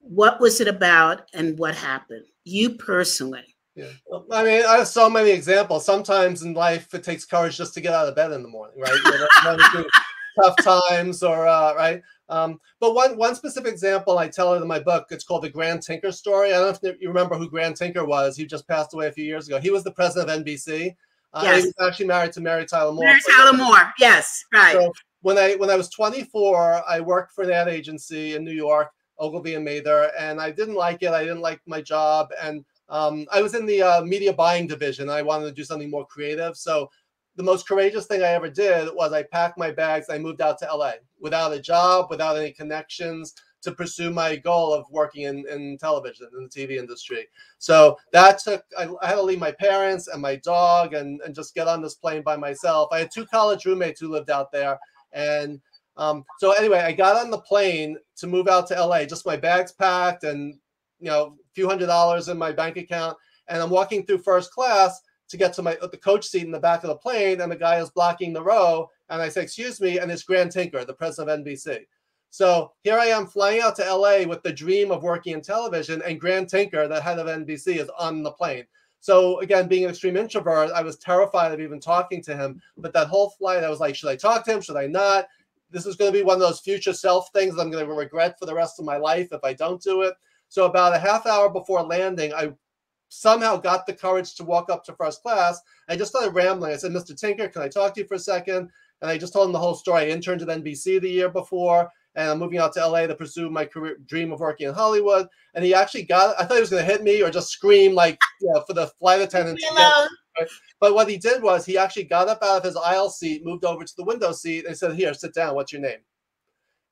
What was it about and what happened? You personally. Yeah. I mean, I have so many examples. Sometimes in life, it takes courage just to get out of bed in the morning, right? You know, tough times or, uh, right? Um, but one one specific example I tell it in my book, it's called the Grant Tinker story. I don't know if you remember who Grant Tinker was. He just passed away a few years ago. He was the president of NBC. Uh, yes. He was actually married to Mary Tyler Moore. Mary Tyler Moore, yes, right. So when I when I was 24, I worked for an ad agency in New York, Ogilvy and Mather, and I didn't like it. I didn't like my job, and um, I was in the uh, media buying division. I wanted to do something more creative. So the most courageous thing I ever did was I packed my bags. I moved out to LA without a job, without any connections to pursue my goal of working in, in television in the TV industry. So that took I, I, had to leave my parents and my dog and, and just get on this plane by myself. I had two college roommates who lived out there and um, so anyway, I got on the plane to move out to LA, just my bags packed and you know, a few hundred dollars in my bank account. And I'm walking through first class to get to my the coach seat in the back of the plane, and the guy is blocking the row. And I say, "Excuse me," and it's Grant Tinker, the president of NBC. So here I am flying out to LA with the dream of working in television, and Grant Tinker, the head of NBC, is on the plane. So again, being an extreme introvert, I was terrified of even talking to him. But that whole flight, I was like, should I talk to him? Should I not? This is going to be one of those future self things I'm going to regret for the rest of my life if I don't do it. So about a half hour before landing, I somehow got the courage to walk up to first class. I just started rambling. I said, Mr. Tinker, can I talk to you for a second? And I just told him the whole story. I interned at NBC the year before and I'm moving out to LA to pursue my career dream of working in Hollywood. And he actually got I thought he was going to hit me or just scream like you know, for the flight attendant. But what he did was he actually got up out of his aisle seat, moved over to the window seat, and said, "Here, sit down. What's your name?"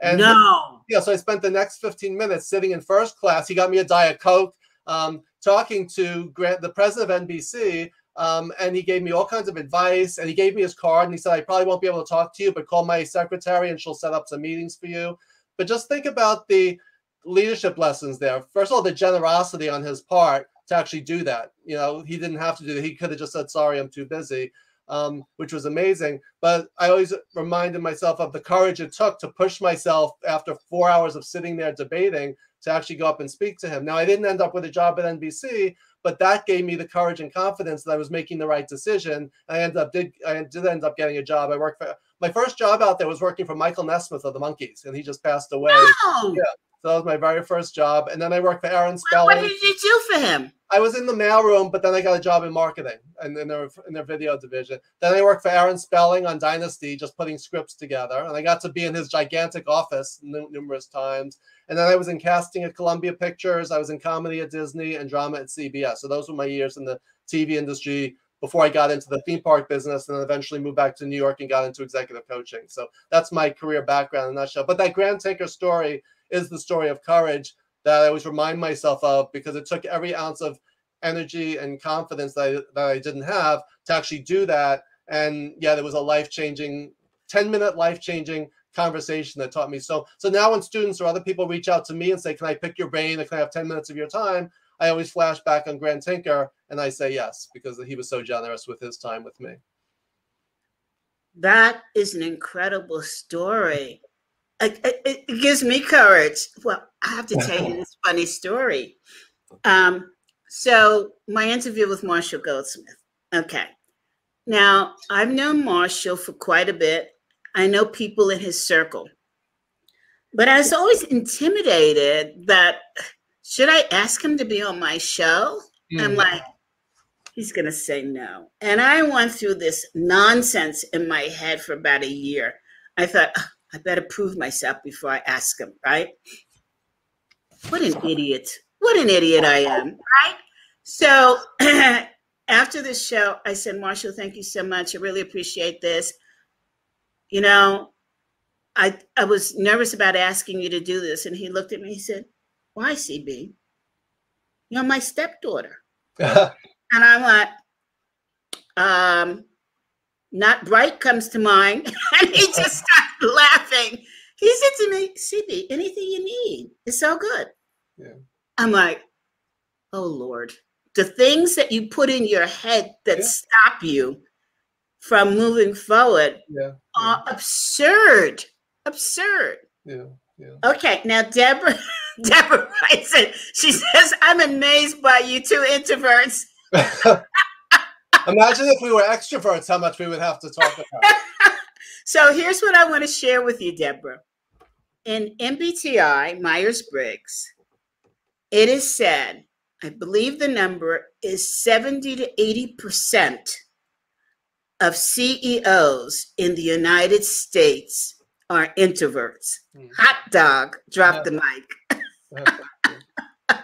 And no. Yeah, so I spent the next 15 minutes sitting in first class. He got me a Diet Coke, um, talking to Grant, the president of NBC, um, and he gave me all kinds of advice and he gave me his card and he said, I probably won't be able to talk to you, but call my secretary and she'll set up some meetings for you. But just think about the leadership lessons there. First of all, the generosity on his part to actually do that. You know, he didn't have to do that. He could have just said, sorry, I'm too busy. Um, which was amazing. But I always reminded myself of the courage it took to push myself after four hours of sitting there debating to actually go up and speak to him. Now, I didn't end up with a job at NBC, but that gave me the courage and confidence that I was making the right decision. I ended up did I did end up getting a job. I worked for my first job out there was working for Michael Nesmith of the Monkees, and he just passed away. Wow. Yeah. So that was my very first job. And then I worked for Aaron Spelling. What did you do for him? I was in the mailroom, but then I got a job in marketing and in their in their video division. Then I worked for Aaron Spelling on Dynasty, just putting scripts together. And I got to be in his gigantic office numerous times. And then I was in casting at Columbia Pictures. I was in comedy at Disney and drama at CBS. So those were my years in the TV industry before I got into the theme park business and then eventually moved back to New York and got into executive coaching. So that's my career background in a nutshell. But that Grant Tinker story is the story of courage that I always remind myself of because it took every ounce of energy and confidence that I, that I didn't have to actually do that. And yeah, there was a life changing, 10 minute life changing conversation that taught me. So, so now when students or other people reach out to me and say, can I pick your brain or can I have 10 minutes of your time? I always flash back on Grant Tinker and I say yes, because he was so generous with his time with me. That is an incredible story it, it, gives me courage. Well, I have to tell you this funny story. Um, so my interview with Marshall Goldsmith. Okay. Now I've known Marshall for quite a bit. I know people in his circle, but I was always intimidated that should I ask him to be on my show? Mm. I'm like, he's going to say no. And I went through this nonsense in my head for about a year. I thought, I better prove myself before I ask him, right? What an idiot. What an idiot I am, right? So after the show, I said, Marshall, thank you so much. I really appreciate this. You know, I, I was nervous about asking you to do this. And he looked at me, he said, Why, CB? You're my stepdaughter. and I'm like, um, not bright comes to mind. and he just started laughing. He said to me, CB, anything you need. It's all good. Yeah. I'm like, oh Lord. The things that you put in your head that Yeah. stop you from moving forward Yeah. are absurd. Absurd. Yeah. Yeah. Okay, now Deborah, Deborah writes it. She says, I'm amazed by you two introverts. Imagine if we were extroverts, how much we would have to talk about. So here's what I want to share with you, Deborah. In MBTI, Myers Briggs, it is said, I believe the number is 70 to 80% of CEOs in the United States are introverts. Hmm. Hot dog, drop Yeah. the mic.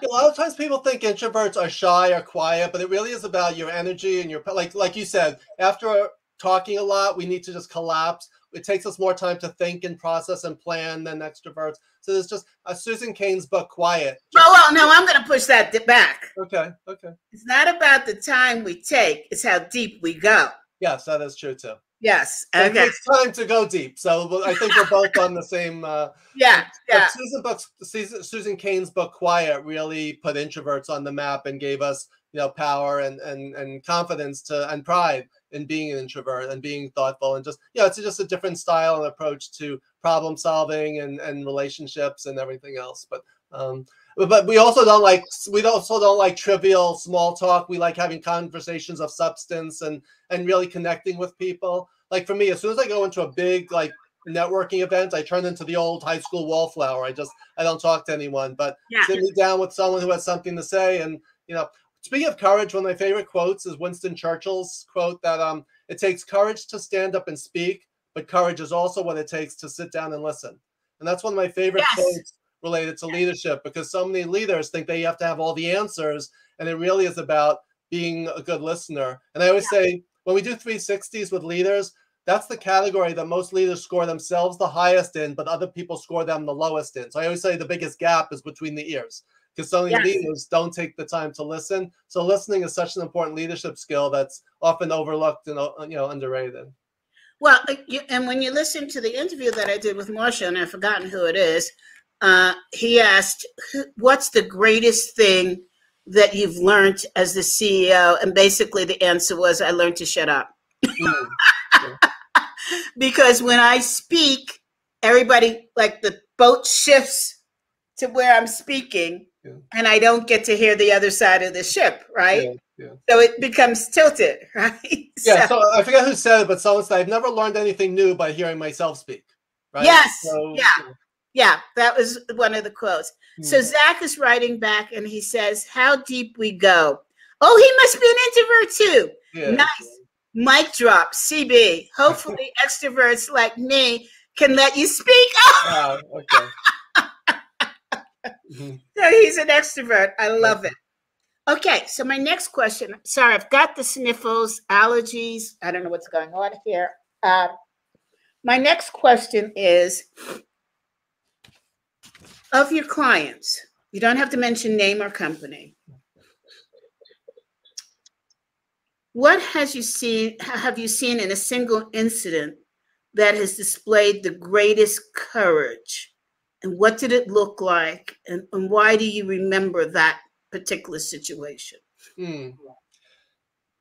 A lot of times people think introverts are shy or quiet, but it really is about your energy and your like like you said, after talking a lot, we need to just collapse. It takes us more time to think and process and plan than extroverts. So there's just uh, Susan Cain's book, Quiet. Oh, well, no, I'm going to push that back. Okay, okay. It's not about the time we take, it's how deep we go. Yes, that is true too. Yes. Okay. It's time to go deep. So I think we're both on the same. Uh, Yeah. Yeah. Susan books, Susan, Susan Cain's book Quiet really put introverts on the map and gave us, you know, power and and and confidence to and pride in being an introvert and being thoughtful and just you know, it's just a different style and approach to problem solving and and relationships and everything else. But um, but- we also don't like we also don't like trivial small talk. We like having conversations of substance and and really connecting with people. Like for me, as soon as I go into a big like networking event, I turn into the old high school wallflower. I just I don't talk to anyone, but Yeah. sit me down with someone who has something to say. And you know, speaking of courage, one of my favorite quotes is Winston Churchill's quote that um it takes courage to stand up and speak, but courage is also what it takes to sit down and listen. And that's one of my favorite Yes. quotes related to leadership because so many leaders think they have to have all the answers, and it really is about being a good listener. And I always say when we do 360s with leaders, that's the category that most leaders score themselves the highest in, but other people score them the lowest in. So I always say the biggest gap is between the ears because so many Yes. leaders don't take the time to listen. So listening is such an important leadership skill that's often overlooked and uh, you know underrated. Well, uh, and when you listen to the interview that I did with Marshall, and I've forgotten who it is, uh, he asked, "What's the greatest thing that you've learned as the CEO?" And basically, the answer was, "I learned to shut up." Because when I speak, everybody like the boat shifts to where I'm speaking, Yeah. and I don't get to hear the other side of the ship, right? Yeah, yeah. So it becomes tilted, right? Yeah, So- so I forget who said it, but someone said, I've never learned anything new by hearing myself speak. Right? Yes, So, yeah. Yeah, that was one of the quotes. So Hmm. Zach is writing back, and he says, "How deep we go." Oh, he must be an introvert too. yeah. Nice. Mic drop, CB. Hopefully, extroverts like me can let you speak. Oh, okay. Mhm. so he's an extrovert. I love it. Okay, so my next question. Sorry, I've got the sniffles, allergies. I don't know what's going on here. Uh, my next question is of your clients. You don't have to mention name or company. What has you seen? Have you seen in a single incident that has displayed the greatest courage? And what did it look like? And, and why do you remember that particular situation? Hmm.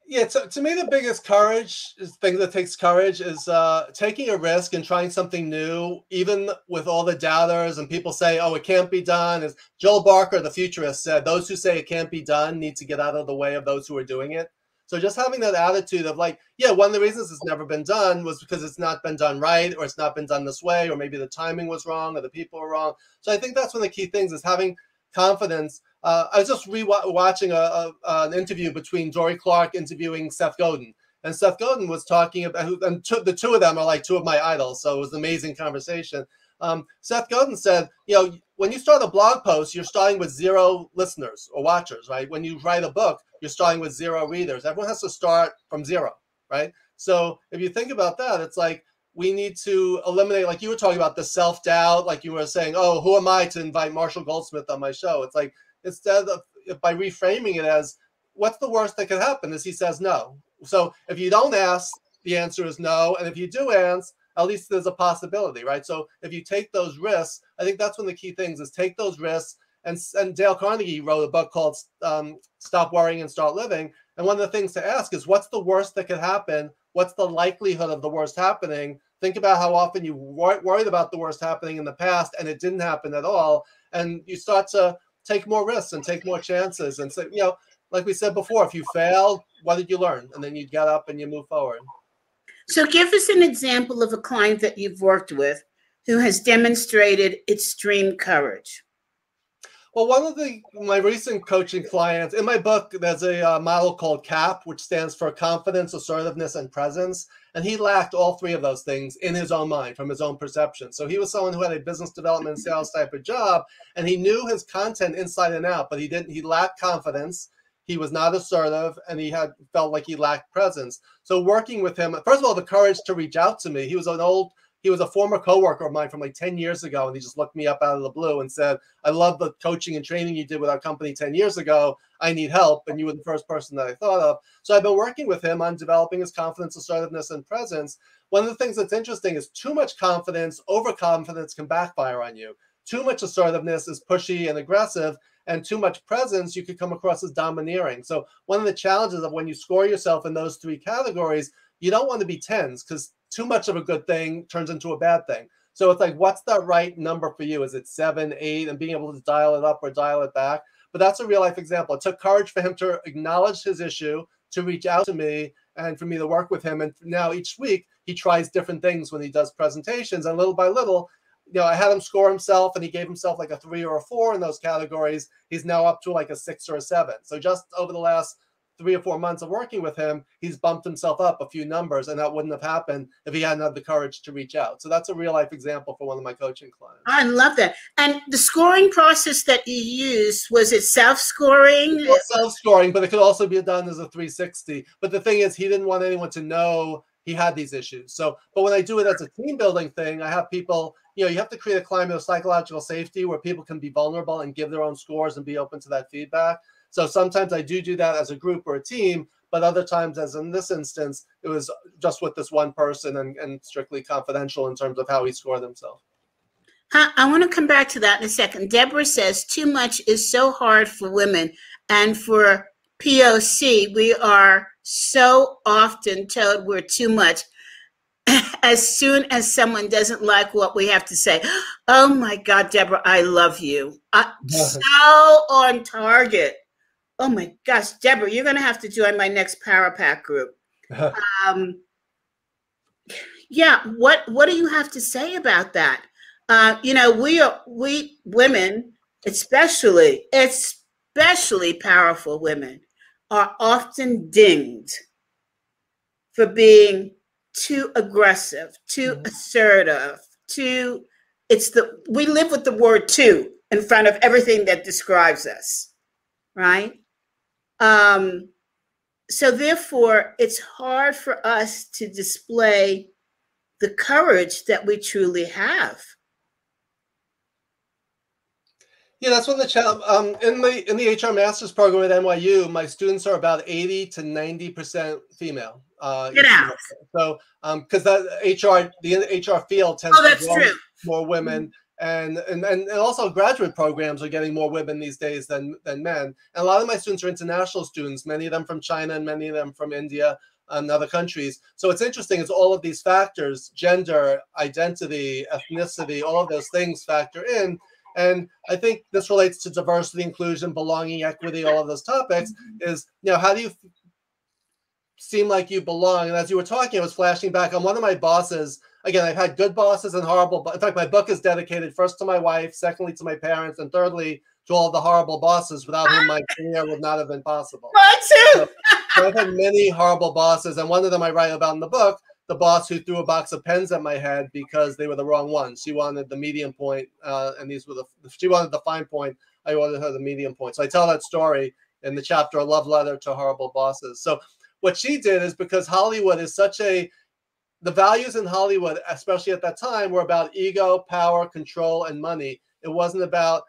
Yeah, to, to me, the biggest courage is thing that takes courage is uh, taking a risk and trying something new, even with all the doubters and people say, "Oh, it can't be done." As Joel Barker, the futurist, said, "Those who say it can't be done need to get out of the way of those who are doing it." So just having that attitude of like, yeah, one of the reasons it's never been done was because it's not been done right, or it's not been done this way, or maybe the timing was wrong, or the people were wrong. So I think that's one of the key things is having confidence. Uh, I was just re-watching a, a, an interview between Dorie Clark interviewing Seth Godin, and Seth Godin was talking about, and two, the two of them are like two of my idols, so it was an amazing conversation. Um, Seth Godin said, you know, when you start a blog post, you're starting with zero listeners or watchers, right? When you write a book, you're starting with zero readers. Everyone has to start from zero, right? So if you think about that, it's like we need to eliminate, like you were talking about, the self doubt. Like you were saying, oh, who am I to invite Marshall Goldsmith on my show? It's like instead of by reframing it as, what's the worst that could happen? Is he says no. So if you don't ask, the answer is no, and if you do ask, at least there's a possibility, right? So if you take those risks, I think that's one of the key things is take those risks. And, and Dale Carnegie wrote a book called um, Stop Worrying and Start Living. And one of the things to ask is what's the worst that could happen? What's the likelihood of the worst happening? Think about how often you wor- worried about the worst happening in the past and it didn't happen at all. And you start to take more risks and take more chances. And so, you know, like we said before, if you fail, what did you learn? And then you get up and you move forward. So, give us an example of a client that you've worked with who has demonstrated extreme courage. Well, one of the my recent coaching clients in my book, there's a uh, model called CAP, which stands for confidence, assertiveness, and presence. And he lacked all three of those things in his own mind, from his own perception. So he was someone who had a business development sales type of job, and he knew his content inside and out, but he didn't. He lacked confidence he was not assertive and he had felt like he lacked presence. So working with him, first of all, the courage to reach out to me. He was an old, he was a former coworker of mine from like 10 years ago, and he just looked me up out of the blue and said, I love the coaching and training you did with our company 10 years ago. I need help. And you were the first person that I thought of. So I've been working with him on developing his confidence, assertiveness, and presence. One of the things that's interesting is too much confidence, overconfidence can backfire on you. Too much assertiveness is pushy and aggressive and too much presence, you could come across as domineering. So one of the challenges of when you score yourself in those three categories, you don't want to be tens because too much of a good thing turns into a bad thing. So it's like, what's the right number for you? Is it seven, eight, and being able to dial it up or dial it back? But that's a real life example. It took courage for him to acknowledge his issue, to reach out to me, and for me to work with him. And now each week he tries different things when he does presentations, and little by little, you know, I had him score himself and he gave himself like a three or a four in those categories. He's now up to like a six or a seven. So just over the last three or four months of working with him, he's bumped himself up a few numbers, and that wouldn't have happened if he hadn't had the courage to reach out. So that's a real life example for one of my coaching clients. I love that. And the scoring process that you used was it self scoring? Self scoring, but it could also be done as a 360. But the thing is, he didn't want anyone to know he had these issues. So, but when I do it as a team building thing, I have people you know you have to create a climate of psychological safety where people can be vulnerable and give their own scores and be open to that feedback so sometimes i do do that as a group or a team but other times as in this instance it was just with this one person and, and strictly confidential in terms of how he scored himself I want to come back to that in a second. Deborah says too much is so hard for women, and for POC, we are so often told we're too much as soon as someone doesn't like what we have to say, oh my God, Deborah, I love you. Uh, so on target. Oh my gosh, Deborah, you're going to have to join my next Power Pack group. um, yeah, what what do you have to say about that? Uh, you know, we are we women, especially especially powerful women, are often dinged for being too aggressive, too mm-hmm. assertive, too it's the we live with the word too in front of everything that describes us, right? Um so therefore it's hard for us to display the courage that we truly have. Yeah, that's one of the challenge. Um, in the in the HR Masters program at NYU, my students are about eighty to ninety percent female. Uh, Get out. So, um, because that HR, the HR field tends oh, that's to true. more women. And, and and also graduate programs are getting more women these days than than men. And a lot of my students are international students, many of them from China and many of them from India and other countries. So it's interesting is all of these factors, gender, identity, ethnicity, all of those things factor in. And I think this relates to diversity, inclusion, belonging, equity, all of those topics. Is you know how do you seem like you belong. And as you were talking, I was flashing back on one of my bosses. Again, I've had good bosses and horrible. In fact, my book is dedicated first to my wife, secondly to my parents, and thirdly to all the horrible bosses without whom my career would not have been possible. Mine too. So, so I've had many horrible bosses, and one of them I write about in the book. The boss who threw a box of pens at my head because they were the wrong ones. She wanted the medium point, uh, and these were the. She wanted the fine point. I ordered her the medium point. So I tell that story in the chapter "A Love Letter to Horrible Bosses." So what she did is because Hollywood is such a the values in Hollywood, especially at that time, were about ego, power, control, and money. It wasn't about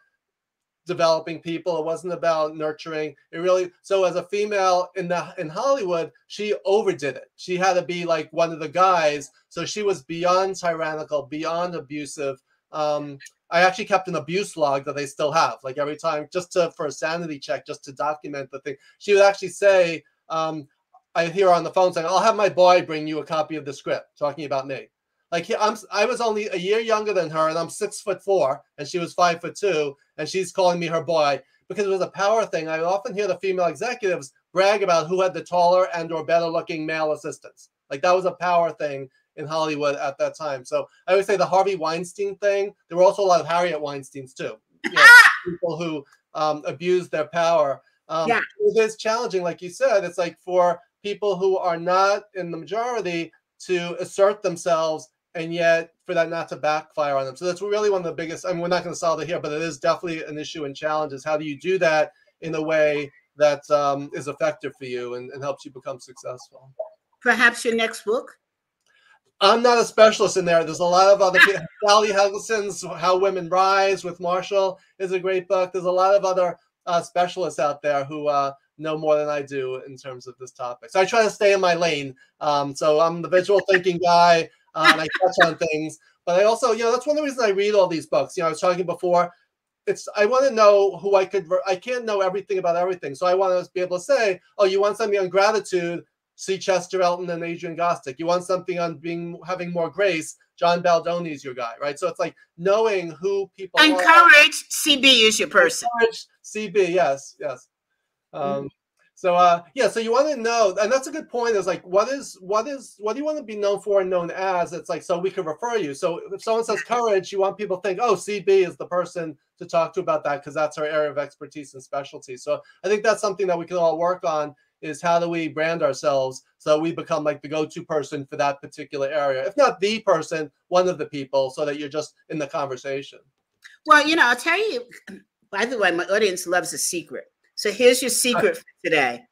developing people. It wasn't about nurturing. It really so as a female in the in Hollywood, she overdid it. She had to be like one of the guys. So she was beyond tyrannical, beyond abusive. Um, I actually kept an abuse log that they still have. Like every time, just to for a sanity check, just to document the thing. She would actually say, um, I hear on the phone saying, "I'll have my boy bring you a copy of the script," talking about me. Like I'm, I was only a year younger than her, and I'm six foot four, and she was five foot two, and she's calling me her boy because it was a power thing. I often hear the female executives brag about who had the taller and or better looking male assistants. Like that was a power thing in Hollywood at that time. So I would say the Harvey Weinstein thing. There were also a lot of Harriet Weinstein's too. You know, people who um, abused their power. Um, yeah. It is challenging, like you said. It's like for people who are not in the majority to assert themselves and yet for that not to backfire on them. So that's really one of the biggest. I mean, we're not going to solve it here, but it is definitely an issue and challenge. Is how do you do that in a way that um, is effective for you and, and helps you become successful? Perhaps your next book. I'm not a specialist in there. There's a lot of other people. Sally Helgesen's How Women Rise with Marshall is a great book. There's a lot of other uh, specialists out there who uh, know more than I do in terms of this topic. So I try to stay in my lane. Um, so I'm the visual thinking guy uh, and I touch on things. But I also, you know, that's one of the reasons I read all these books. You know, I was talking before. It's I want to know who I could. I can't know everything about everything, so I want to be able to say, "Oh, you want something on gratitude? See Chester Elton and Adrian Gostick. You want something on being having more grace? John Baldoni is your guy, right? So it's like knowing who people. Encourage CB is your person. Encourage CB, yes, yes. Um, mm-hmm. So uh, yeah, so you want to know, and that's a good point. Is like, what is what is what do you want to be known for and known as? It's like so we can refer you. So if someone says courage, you want people to think, oh, CB is the person to talk to about that because that's our area of expertise and specialty. So I think that's something that we can all work on. Is how do we brand ourselves so we become like the go-to person for that particular area, if not the person, one of the people, so that you're just in the conversation. Well, you know, I'll tell you. By the way, my audience loves a secret. So here's your secret for today.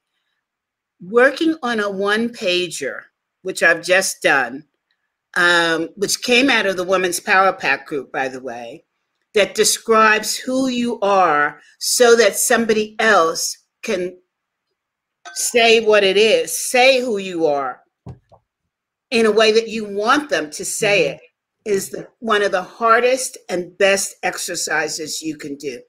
Working on a one pager, which I've just done, um, which came out of the Women's Power Pack group, by the way, that describes who you are so that somebody else can say what it is, say who you are in a way that you want them to say mm-hmm. it is the, one of the hardest and best exercises you can do.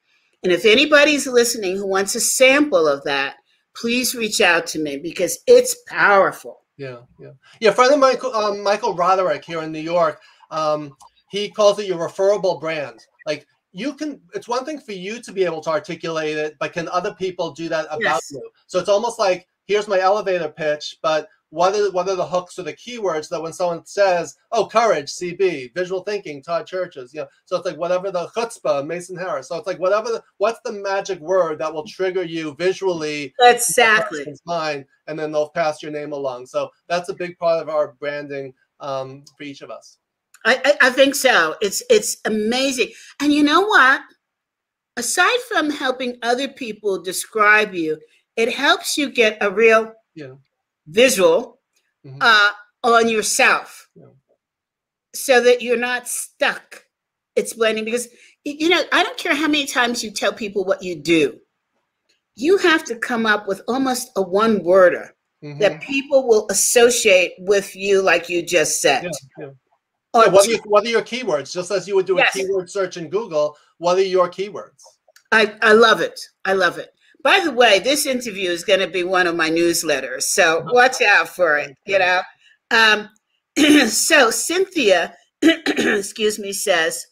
And if anybody's listening who wants a sample of that, please reach out to me because it's powerful. Yeah, yeah, yeah. Friend of Michael, um, Michael Roderick here in New York, um, he calls it your referable brand. Like you can, it's one thing for you to be able to articulate it, but can other people do that about yes. you? So it's almost like here's my elevator pitch, but what are what are the hooks or the keywords that when someone says, "Oh, courage," CB, visual thinking, Todd Cherches, you know, so it's like whatever the chutzpah, Mason Harris. So it's like whatever the what's the magic word that will trigger you visually, exactly, mind, and then they'll pass your name along. So that's a big part of our branding um, for each of us. I, I, I think so. It's it's amazing, and you know what? Aside from helping other people describe you, it helps you get a real yeah visual mm-hmm. uh, on yourself yeah. so that you're not stuck explaining because you know i don't care how many times you tell people what you do you have to come up with almost a one worder mm-hmm. that people will associate with you like you just said yeah, yeah. Yeah, what, are your, what, are your, keywords just as you would do yes. a keyword search in google what are your keywords I, I love it i love it by the way, this interview is going to be one of my newsletters, so watch out for it. You know. Um, so Cynthia, excuse me, says,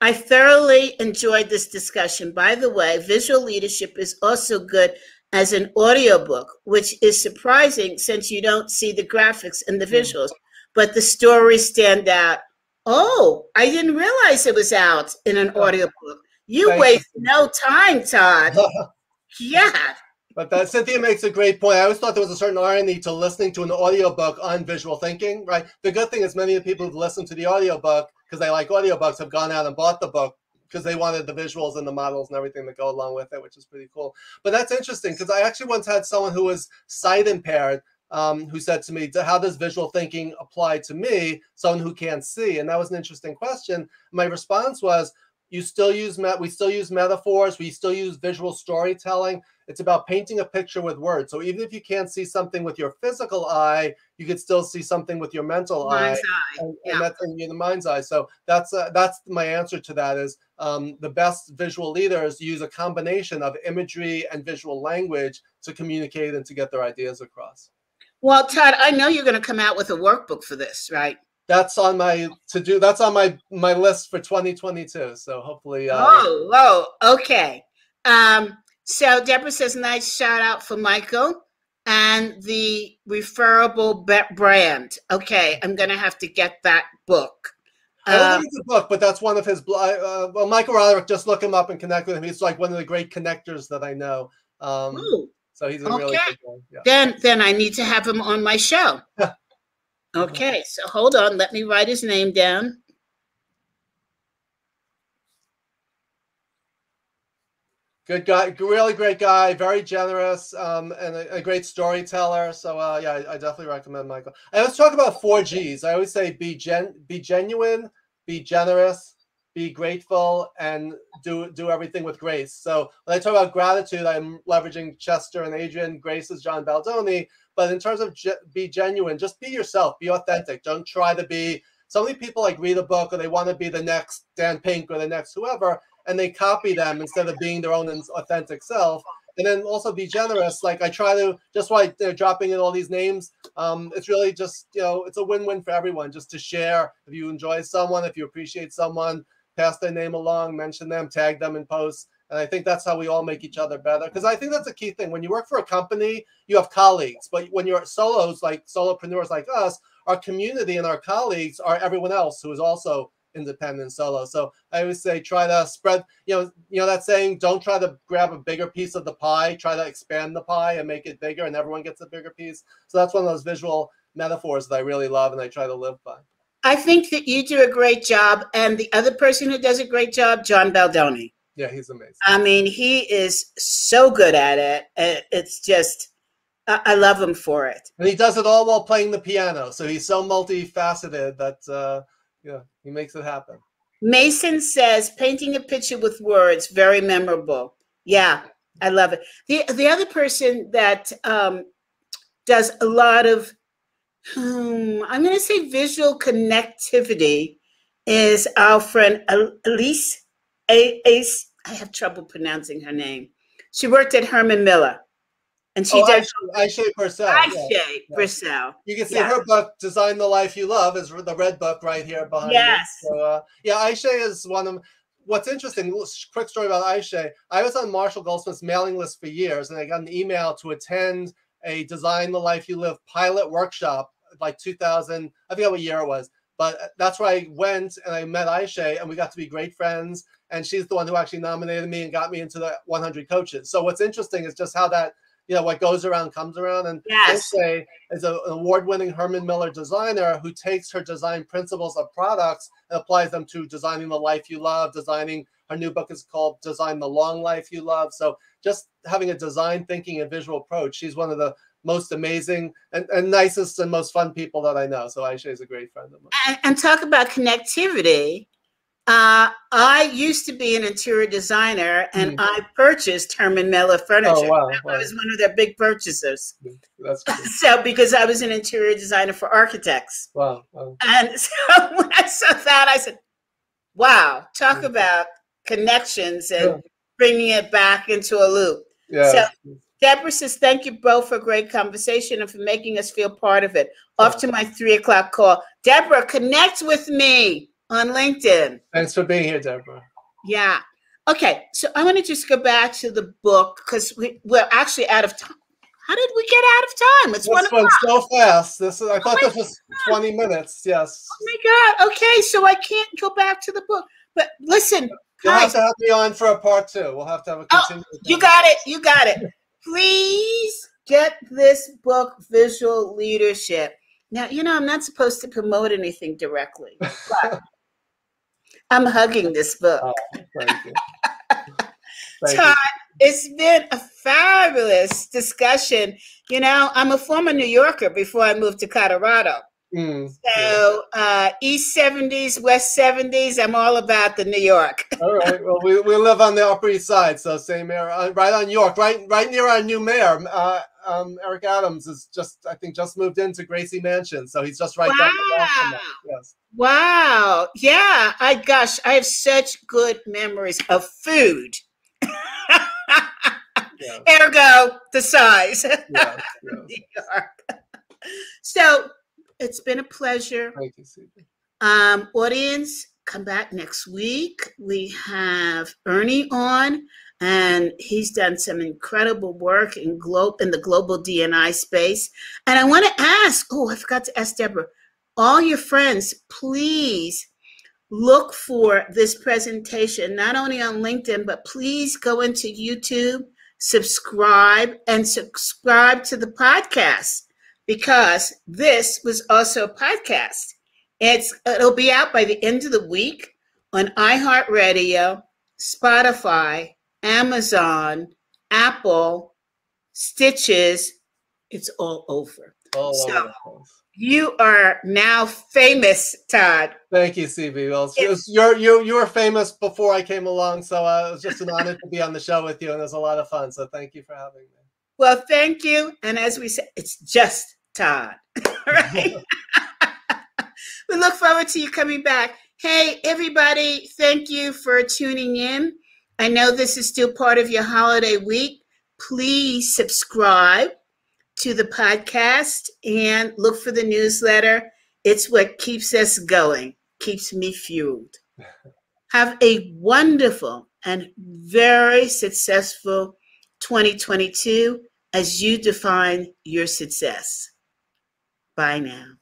I thoroughly enjoyed this discussion. By the way, visual leadership is also good as an audiobook, which is surprising since you don't see the graphics and the hmm. visuals, but the stories stand out. Oh, I didn't realize it was out in an audiobook. You Thank waste you. no time, Todd. yeah. But that Cynthia makes a great point. I always thought there was a certain irony to listening to an audiobook on visual thinking, right? The good thing is many of the people who've listened to the audiobook because they like audiobooks have gone out and bought the book because they wanted the visuals and the models and everything that go along with it, which is pretty cool. But that's interesting because I actually once had someone who was sight impaired um, who said to me, "How does visual thinking apply to me, someone who can't see?" And that was an interesting question. My response was, "You still use met. We still use metaphors. We still use visual storytelling. It's about painting a picture with words. So even if you can't see something with your physical eye, you could still see something with your mental Mind's eye, eye. and, Yeah. and that's in the mind's eye. So that's uh, that's my answer to that. Is um, the best visual leaders use a combination of imagery and visual language to communicate and to get their ideas across. Well, Todd, I know you're going to come out with a workbook for this, right? That's on my to do. That's on my my list for 2022. So hopefully, uh, Oh, whoa, okay. Um, so Deborah says, nice shout out for Michael and the referable brand. Okay, I'm gonna have to get that book. I don't Um, think it's a book, but that's one of his. Uh, well, Michael Roderick, just look him up and connect with him. He's like one of the great connectors that I know. Um, ooh, so he's a really Okay. good one. Yeah. then then I need to have him on my show. Okay, so hold on, let me write his name down. Good guy, really great guy, very generous, um, and a, a great storyteller. So uh, yeah, I, I definitely recommend Michael. I always talk about four G's. I always say be gen, be genuine, be generous, be grateful, and do do everything with grace. So when I talk about gratitude, I'm leveraging Chester and Adrian. Grace is John Baldoni. But in terms of ge- be genuine, just be yourself, be authentic. Don't try to be. So many people like read a book or they want to be the next Dan Pink or the next whoever, and they copy them instead of being their own authentic self. And then also be generous. Like I try to just why they're dropping in all these names. Um, it's really just you know it's a win-win for everyone. Just to share. If you enjoy someone, if you appreciate someone, pass their name along, mention them, tag them in posts. And I think that's how we all make each other better. Because I think that's a key thing. When you work for a company, you have colleagues, but when you're solos, like solopreneurs like us, our community and our colleagues are everyone else who is also independent solo. So I always say try to spread, you know, you know that saying, don't try to grab a bigger piece of the pie, try to expand the pie and make it bigger and everyone gets a bigger piece. So that's one of those visual metaphors that I really love and I try to live by. I think that you do a great job, and the other person who does a great job, John Baldoni. Yeah, he's amazing. I mean, he is so good at it. It's just, I, I love him for it. And he does it all while playing the piano. So he's so multifaceted that uh yeah, he makes it happen. Mason says, painting a picture with words, very memorable. Yeah, I love it. The the other person that um, does a lot of, hmm, I'm going to say visual connectivity, is our friend Elise. A- Ace. I have trouble pronouncing her name. She worked at Herman Miller, and she oh, does Ayse, Ayse Birsel. yeah. Ayse Birsel. You can see Yeah. her book, Design the Life You Love, is the red book right here behind Yes. me. So, uh, yeah, Ayse is one of what's interesting. Quick story about Ayse. I was on Marshall Goldsmith's mailing list for years, and I got an email to attend a Design the Life You Live pilot workshop, like 2000. I forget what year it was, but that's where I went and I met Ayse, and we got to be great friends. And she's the one who actually nominated me and got me into the 100 coaches. So what's interesting is just how that you know what goes around comes around and Yes. Jose is a- an award-winning Herman Miller designer who takes her design principles of products and applies them to designing the life you love. Designing her new book is called "Design the Long Life You Love." So just having a design thinking and visual approach. She's one of the most amazing and, and nicest and most fun people that I know. So Ayse is a great friend of mine. and, and talk about connectivity. Uh, I used to be an interior designer, and Mm. I purchased Herman Miller furniture. Oh wow, I was one of their big purchasers. that's cool. So, because I was an interior designer for architects, wow. wow. and so when I saw that, I said, "Wow, talk Mm. about connections and Yeah. bringing it back into a loop." Yeah. Deborah says, "Thank you both for a great conversation and for making us feel part of it." Off to my three o'clock call. Deborah, connect with me on LinkedIn. Thanks for being here, Deborah. Yeah. Okay. So I want to just go back to the book because we, we're actually out of time. How did we get out of time? It's one This went so fast. This is, I oh thought this was 20 minutes. Yes. Oh my God. Okay. So I can't go back to the book. But listen, You'll have to have me on for a part two. We'll have to have a Oh, you got it. You got it. Please get this book, Visual Leadership. Now, you know, I'm not supposed to promote anything directly, but I'm hugging this book. Oh, thank you. Thank Todd, It's been a fabulous discussion. You know, I'm a former New Yorker before I moved to Colorado. Mm, so uh, East 70s, West 70s, I'm all about the New York. all right. Well, we, we live on the Upper East Side, so same area, uh, right on York, right right near our new mayor. Uh, um, Eric Adams is just, I think, just moved into Gracie Mansion, so he's just right wow. Yes. Wow. Yeah. I gosh, I have such good memories of food. yes. Ergo, the size. Yes, yes. so it's been a pleasure. Thank you, Susan. Um, audience, come back next week. We have Ernie on, and he's done some incredible work in glo- in the global DNI space. And I want to ask, oh, I forgot to ask Deborah, all your friends, please look for this presentation, not only on LinkedIn, but please go into YouTube, subscribe, and subscribe to the podcast because this was also a podcast. It's it'll be out by the end of the week on iHeartRadio, Spotify, Amazon, Apple, Stitcher. It's all over. Oh, so you are now famous, Todd. Thank you, CB. Well, you're you you were famous before I came along, so uh, it was just an honor to be on the show with you, and it was a lot of fun. So thank you for having me. Well, thank you. And as we said, it's just Todd. right? we look forward to you coming back. Hey, everybody, thank you for tuning in. I know this is still part of your holiday week. Please subscribe to the podcast and look for the newsletter. It's what keeps us going, keeps me fueled. Have a wonderful and very successful 2022 as you define your success. Bye now.